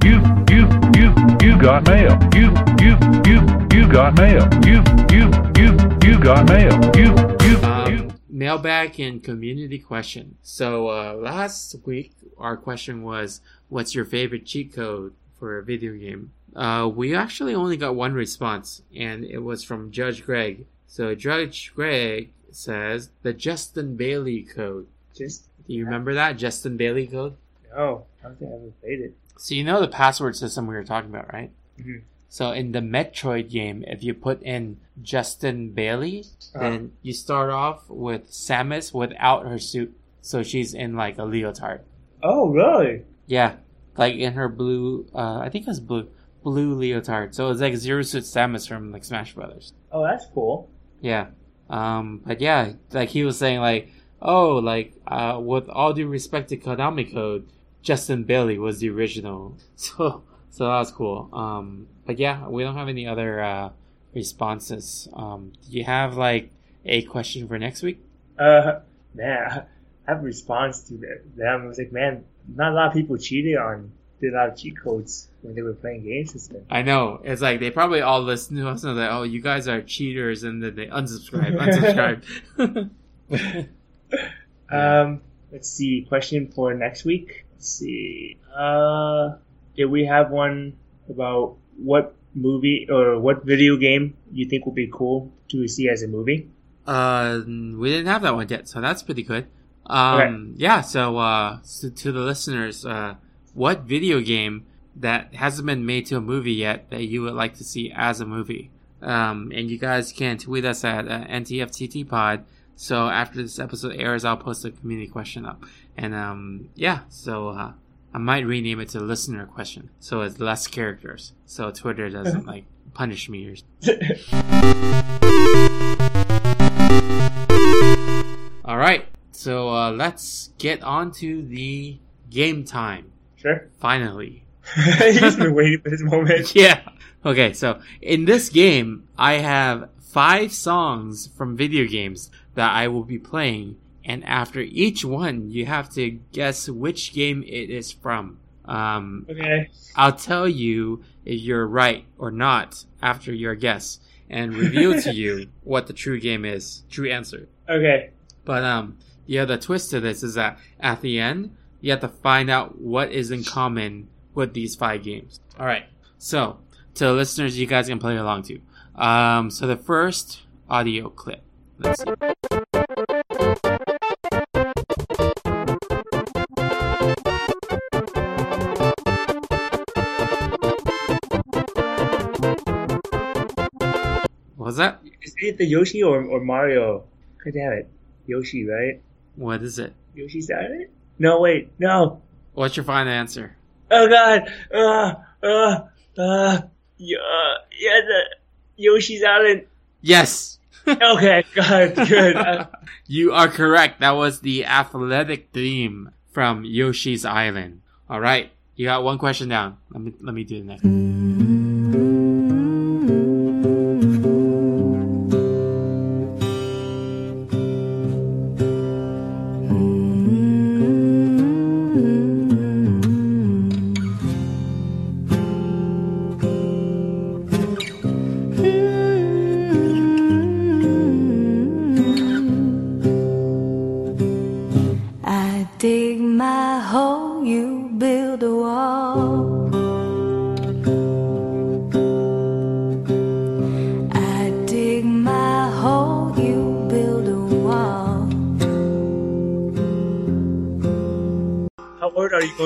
You, you, you, you got mail. You, you, you, you got mail. You, you, you, you got mail. You, you, you. Um, mailbag and community question. So uh, last week our question was, "What's your favorite cheat code for a video game?" Uh, we actually only got one response, and it was from Judge Greg. So Judge Greg says the Justin Bailey code. Just Do you remember that Justin Bailey code? No. I don't think I ever played it. So you know the password system we were talking about, right? Mhm. So in the Metroid game, if you put in Justin Bailey, Uh-huh. then you start off with Samus without her suit. So she's in like a leotard. Oh, really? Yeah. Like in her blue uh I think it was blue blue leotard. So it's like Zero Suit Samus from like Smash Brothers. Oh, that's cool. Yeah. Um, but yeah, like he was saying, like, oh, like, uh, with all due respect to Konami Code, Justin Bailey was the original. So, so that was cool. Um, but yeah, we don't have any other, uh, responses. Um, do you have, like, a question for next week? Uh, man, I have a response to that. them. I was like, man, not a lot of people cheated on, did a lot of cheat codes when they were playing games. I know. It's like they probably all listen to us and they're like, oh, you guys are cheaters, and then they unsubscribe, unsubscribe. Um, let's see. Question for next week. Let's see. Uh, did we have one about what movie or what video game you think would be cool to see as a movie? Uh, we didn't have that one yet, so that's pretty good. Um, yeah. So, uh, so to the listeners, uh, what video game that hasn't been made to a movie yet that you would like to see as a movie? Um, and you guys can tweet us at uh, NTFTT Pod. So after this episode airs, I'll post a community question up. And um, yeah, so uh, I might rename it to listener question, so it's less characters, so Twitter doesn't like punish me or All right, so uh, let's get on to the game time. Sure. Finally, He's been waiting for this moment. yeah. Okay, so in this game, I have five songs from video games that I will be playing, and after each one, you have to guess which game it is from. Um, Okay. I'll tell you if you're right or not after your guess, and reveal to you what the true game is, true answer. Okay. But um, the other twist to this is that at the end, you have to find out what is in common with these five games. All right. So to the listeners, you guys can play along too. Um, so the first audio clip. Let's see. What was that? Is it the Yoshi or, or Mario? God damn it. Yoshi, right? What is it? Yoshi's Island? No, wait. No. What's your final answer? Oh god. Uh, uh, uh, yeah, yeah, the Yoshi's Island. Yes. Okay, good, good. Uh, You are correct. That was the athletic theme from Yoshi's Island. All right, you got one question down. Let me let me do the next.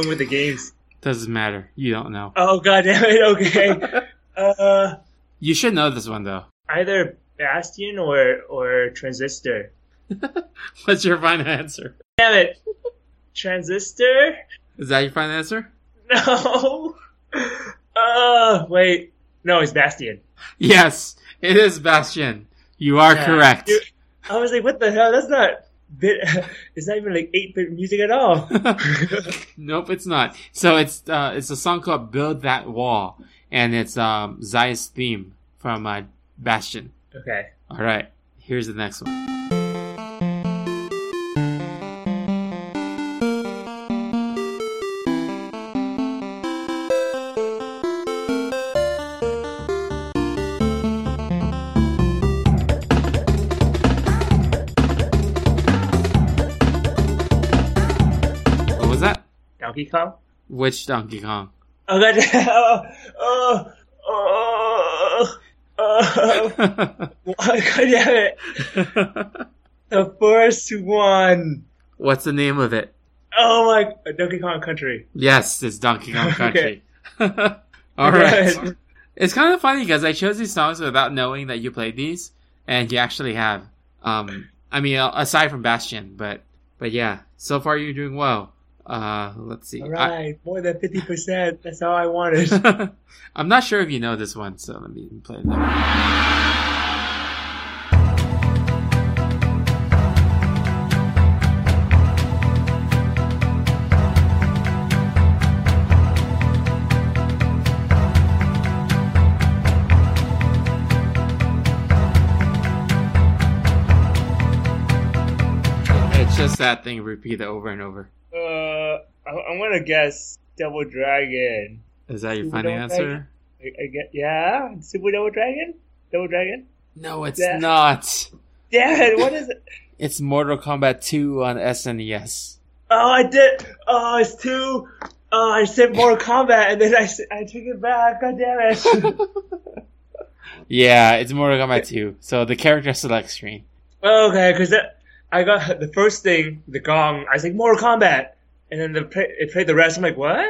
Going with the games? Doesn't matter. You don't know. Oh god damn it, okay. uh, You should know this one though. either Bastion or, or Transistor. What's your final answer? Damn it. Transistor? Is that your final answer? No. Uh, wait. No, it's Bastion. Yes, it is Bastion. You are Yeah. correct. Dude, I was like, what the hell? That's not bit. It's not even like eight bit music at all. nope, it's not. So it's uh, it's a song called "Build That Wall," and it's um, Zia's theme from uh, Bastion. okay. All right, here's the next one. Donkey Kong? Which Donkey Kong? Oh god. Oh, oh, oh, oh. God damn it. The first one. What's the name of it? Oh my. Donkey Kong Country. Yes, it's Donkey Kong Country. All right. It's kind of funny because I chose these songs without knowing that you played these, and you actually have. Um, I mean, uh, aside from Bastion, but but yeah, so far you're doing well. Uh, let's see. All right, more than fifty percent. That's all I wanted. I, I'm not sure if you know this one, so let me play that. It's just that thing repeated over and over. Uh, I, I'm gonna guess Double Dragon. Is that your Super final Double answer? I, I get yeah, Super Double Dragon. Double Dragon. No, it's Yeah. not. Damn it! What is it? It's Mortal Kombat 2 on SNES. Oh, I did. Oh, it's two. Oh, I said Mortal Kombat, and then I I took it back. God damn it. Yeah, it's Mortal Kombat 2. So the character select screen. okay, because I got the first thing, the gong. I was like Mortal Kombat, and then the play, it played the rest. I'm like, what?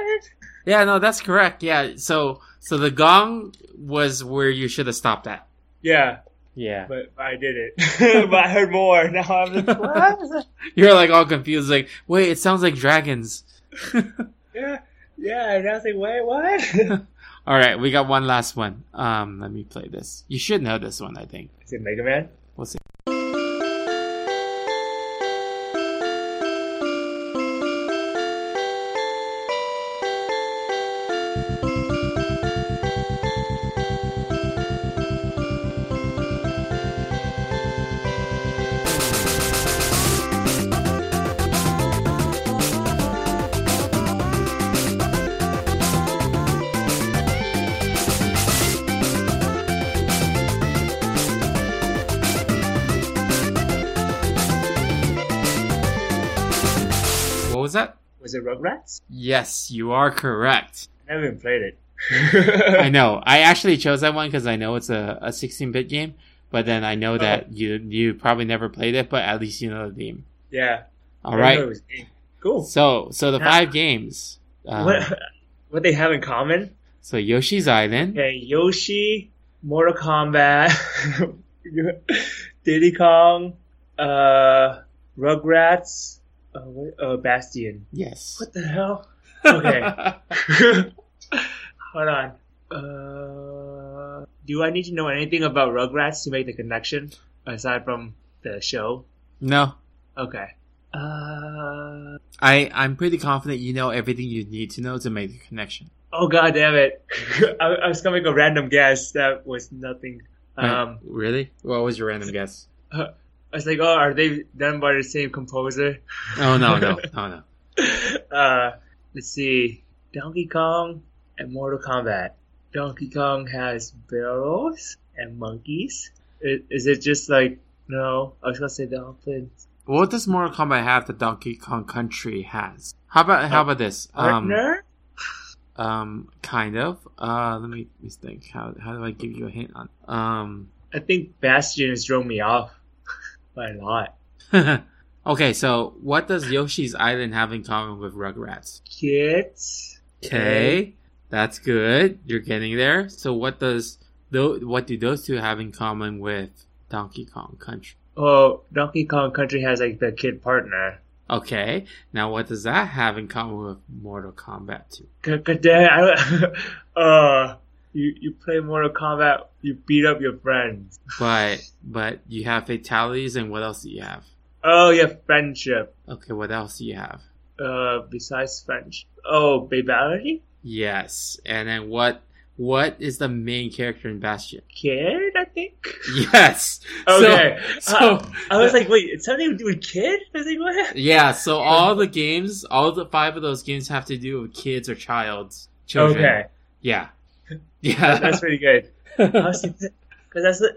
Yeah, no, that's correct. Yeah, so so the gong was where you should have stopped at. Yeah, Yeah. but I did it. but I heard more. Now I'm like, what? You're like all confused, like, wait, it sounds like dragons. yeah, yeah. And I was like, wait, what? all right, we got one last one. Um, let me play this. You should know this one, I think. Is it Mega Man? Yes, you are correct. I never even played it. I know. I actually chose that one because I know it's a, a 16-bit game, but then I know that you you probably never played it, but at least you know the theme. Yeah. All right. Cool. So so the Yeah. five games. Um, what what they have in common? So Yoshi's Island. Okay, Yoshi, Mortal Kombat, Diddy Kong, uh, Rugrats, uh, what, uh, Bastion. Yes. What the hell? Okay. Hold on. Uh, do I need to know anything about Rugrats to make the connection aside from the show? no. Okay. Uh, I I'm pretty confident you know everything you need to know to make the connection. oh god damn it! I, I was gonna make a random guess that was nothing. Um, really? What was your random guess? I was like, oh, are they done by the same composer? Oh no no no no. uh, let's see. Donkey Kong and Mortal Kombat. Donkey Kong has barrels and monkeys. Is, is it just like no? I was gonna say dolphins. What does Mortal Kombat have that Donkey Kong Country has? How about how about this? Um, um, kind of. Uh, let me, let me think. How how do I give you a hint on? Um, I think Bastion has thrown me off by a lot. okay. So what does Yoshi's Island have in common with Rugrats? Kids. Okay, that's good. You're getting there. So what does what do those two have in common with Donkey Kong Country? Oh, Donkey Kong Country has like the kid partner. Okay, now what does that have in common with Mortal Kombat 2? God, God damn, I uh, you you play Mortal Kombat, you beat up your friends. But but you have fatalities, and what else do you have? Oh, have friendship. Okay, what else do you have? Uh, besides French, Oh, babality? Yes, and then what? What is the main character in Bastion? Kid, I think. Yes. Okay. So, Uh, so I was like, wait, it's something to do with kid? I was like, what? yeah. So all the games, all the five of those games have to do with kids or childs, children. Okay, Yeah. Yeah. that's pretty good. Because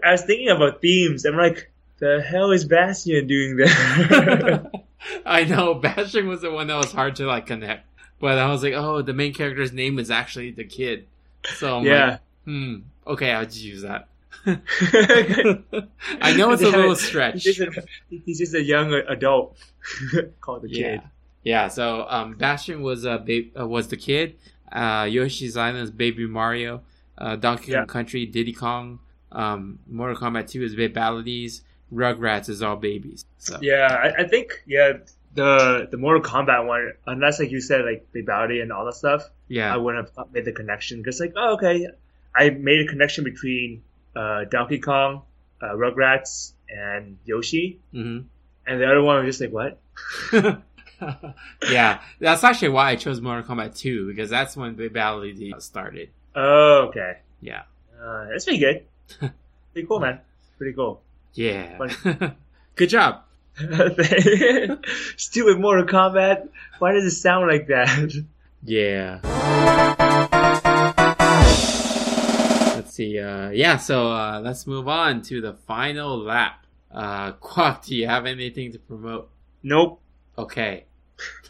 I I was thinking about themes. I'm like, the hell is Bastion doing there? I know Bastion was the one that was hard to like connect, but I was like, oh, the main character's name is actually the kid. So I'm yeah. like, hmm, okay, I'll just use that. I know it's a little stretch. He's just a, he's just a young adult called the Yeah, kid. yeah. So um, Bastion was a ba- uh, was the kid. Uh, Yoshi's Island is Baby Mario. Uh, Donkey Yeah. Kong Country, Diddy Kong, um, Mortal Kombat 2 is Babalities, Rugrats is all babies. So Yeah, I, I think yeah the the Mortal Kombat one, unless like you said like Babality and all that stuff, yeah, I wouldn't have made the connection because like oh okay, I made a connection between uh, Donkey Kong, uh, Rugrats, and Yoshi, hmm and the other one was just like what? yeah, that's actually why I chose Mortal Kombat 2 because that's when Babality started. Oh okay, Yeah, uh, that's pretty good. pretty cool, man. Pretty cool. Yeah. Funny. Good job. Stupid Mortal Kombat. Why does it sound like that? Yeah. Let's see. Uh, yeah, so uh, let's move on to the final lap. Uh, Quack, do you have anything to promote? Nope. Okay.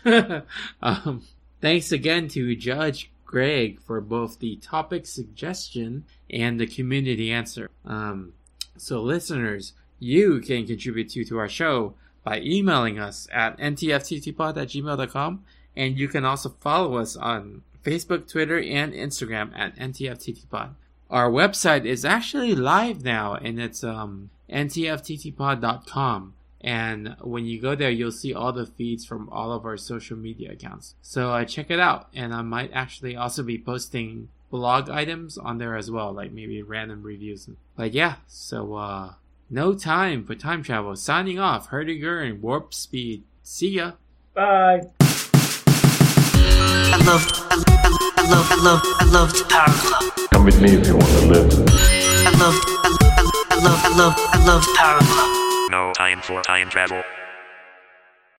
um, thanks again to Judge Greg for both the topic suggestion and the community answer. Um, so, listeners, you can contribute to, to our show by emailing us at ntfttpod at gmail.com. And you can also follow us on Facebook, Twitter, and Instagram at ntfttpod. Our website is actually live now, and it's um, ntfttpod.com. And when you go there, you'll see all the feeds from all of our social media accounts. So uh, check it out. And I might actually also be posting blog items on there as well, like maybe random reviews. But yeah, so uh, no time for time travel. Signing off, Herdiger and Warp Speed. See ya. Bye. I love, I love, I love, I love, I love the Power Club. Come with me if you want to live. I love, I love, I love, I love, I love the Power Club. No time for time travel.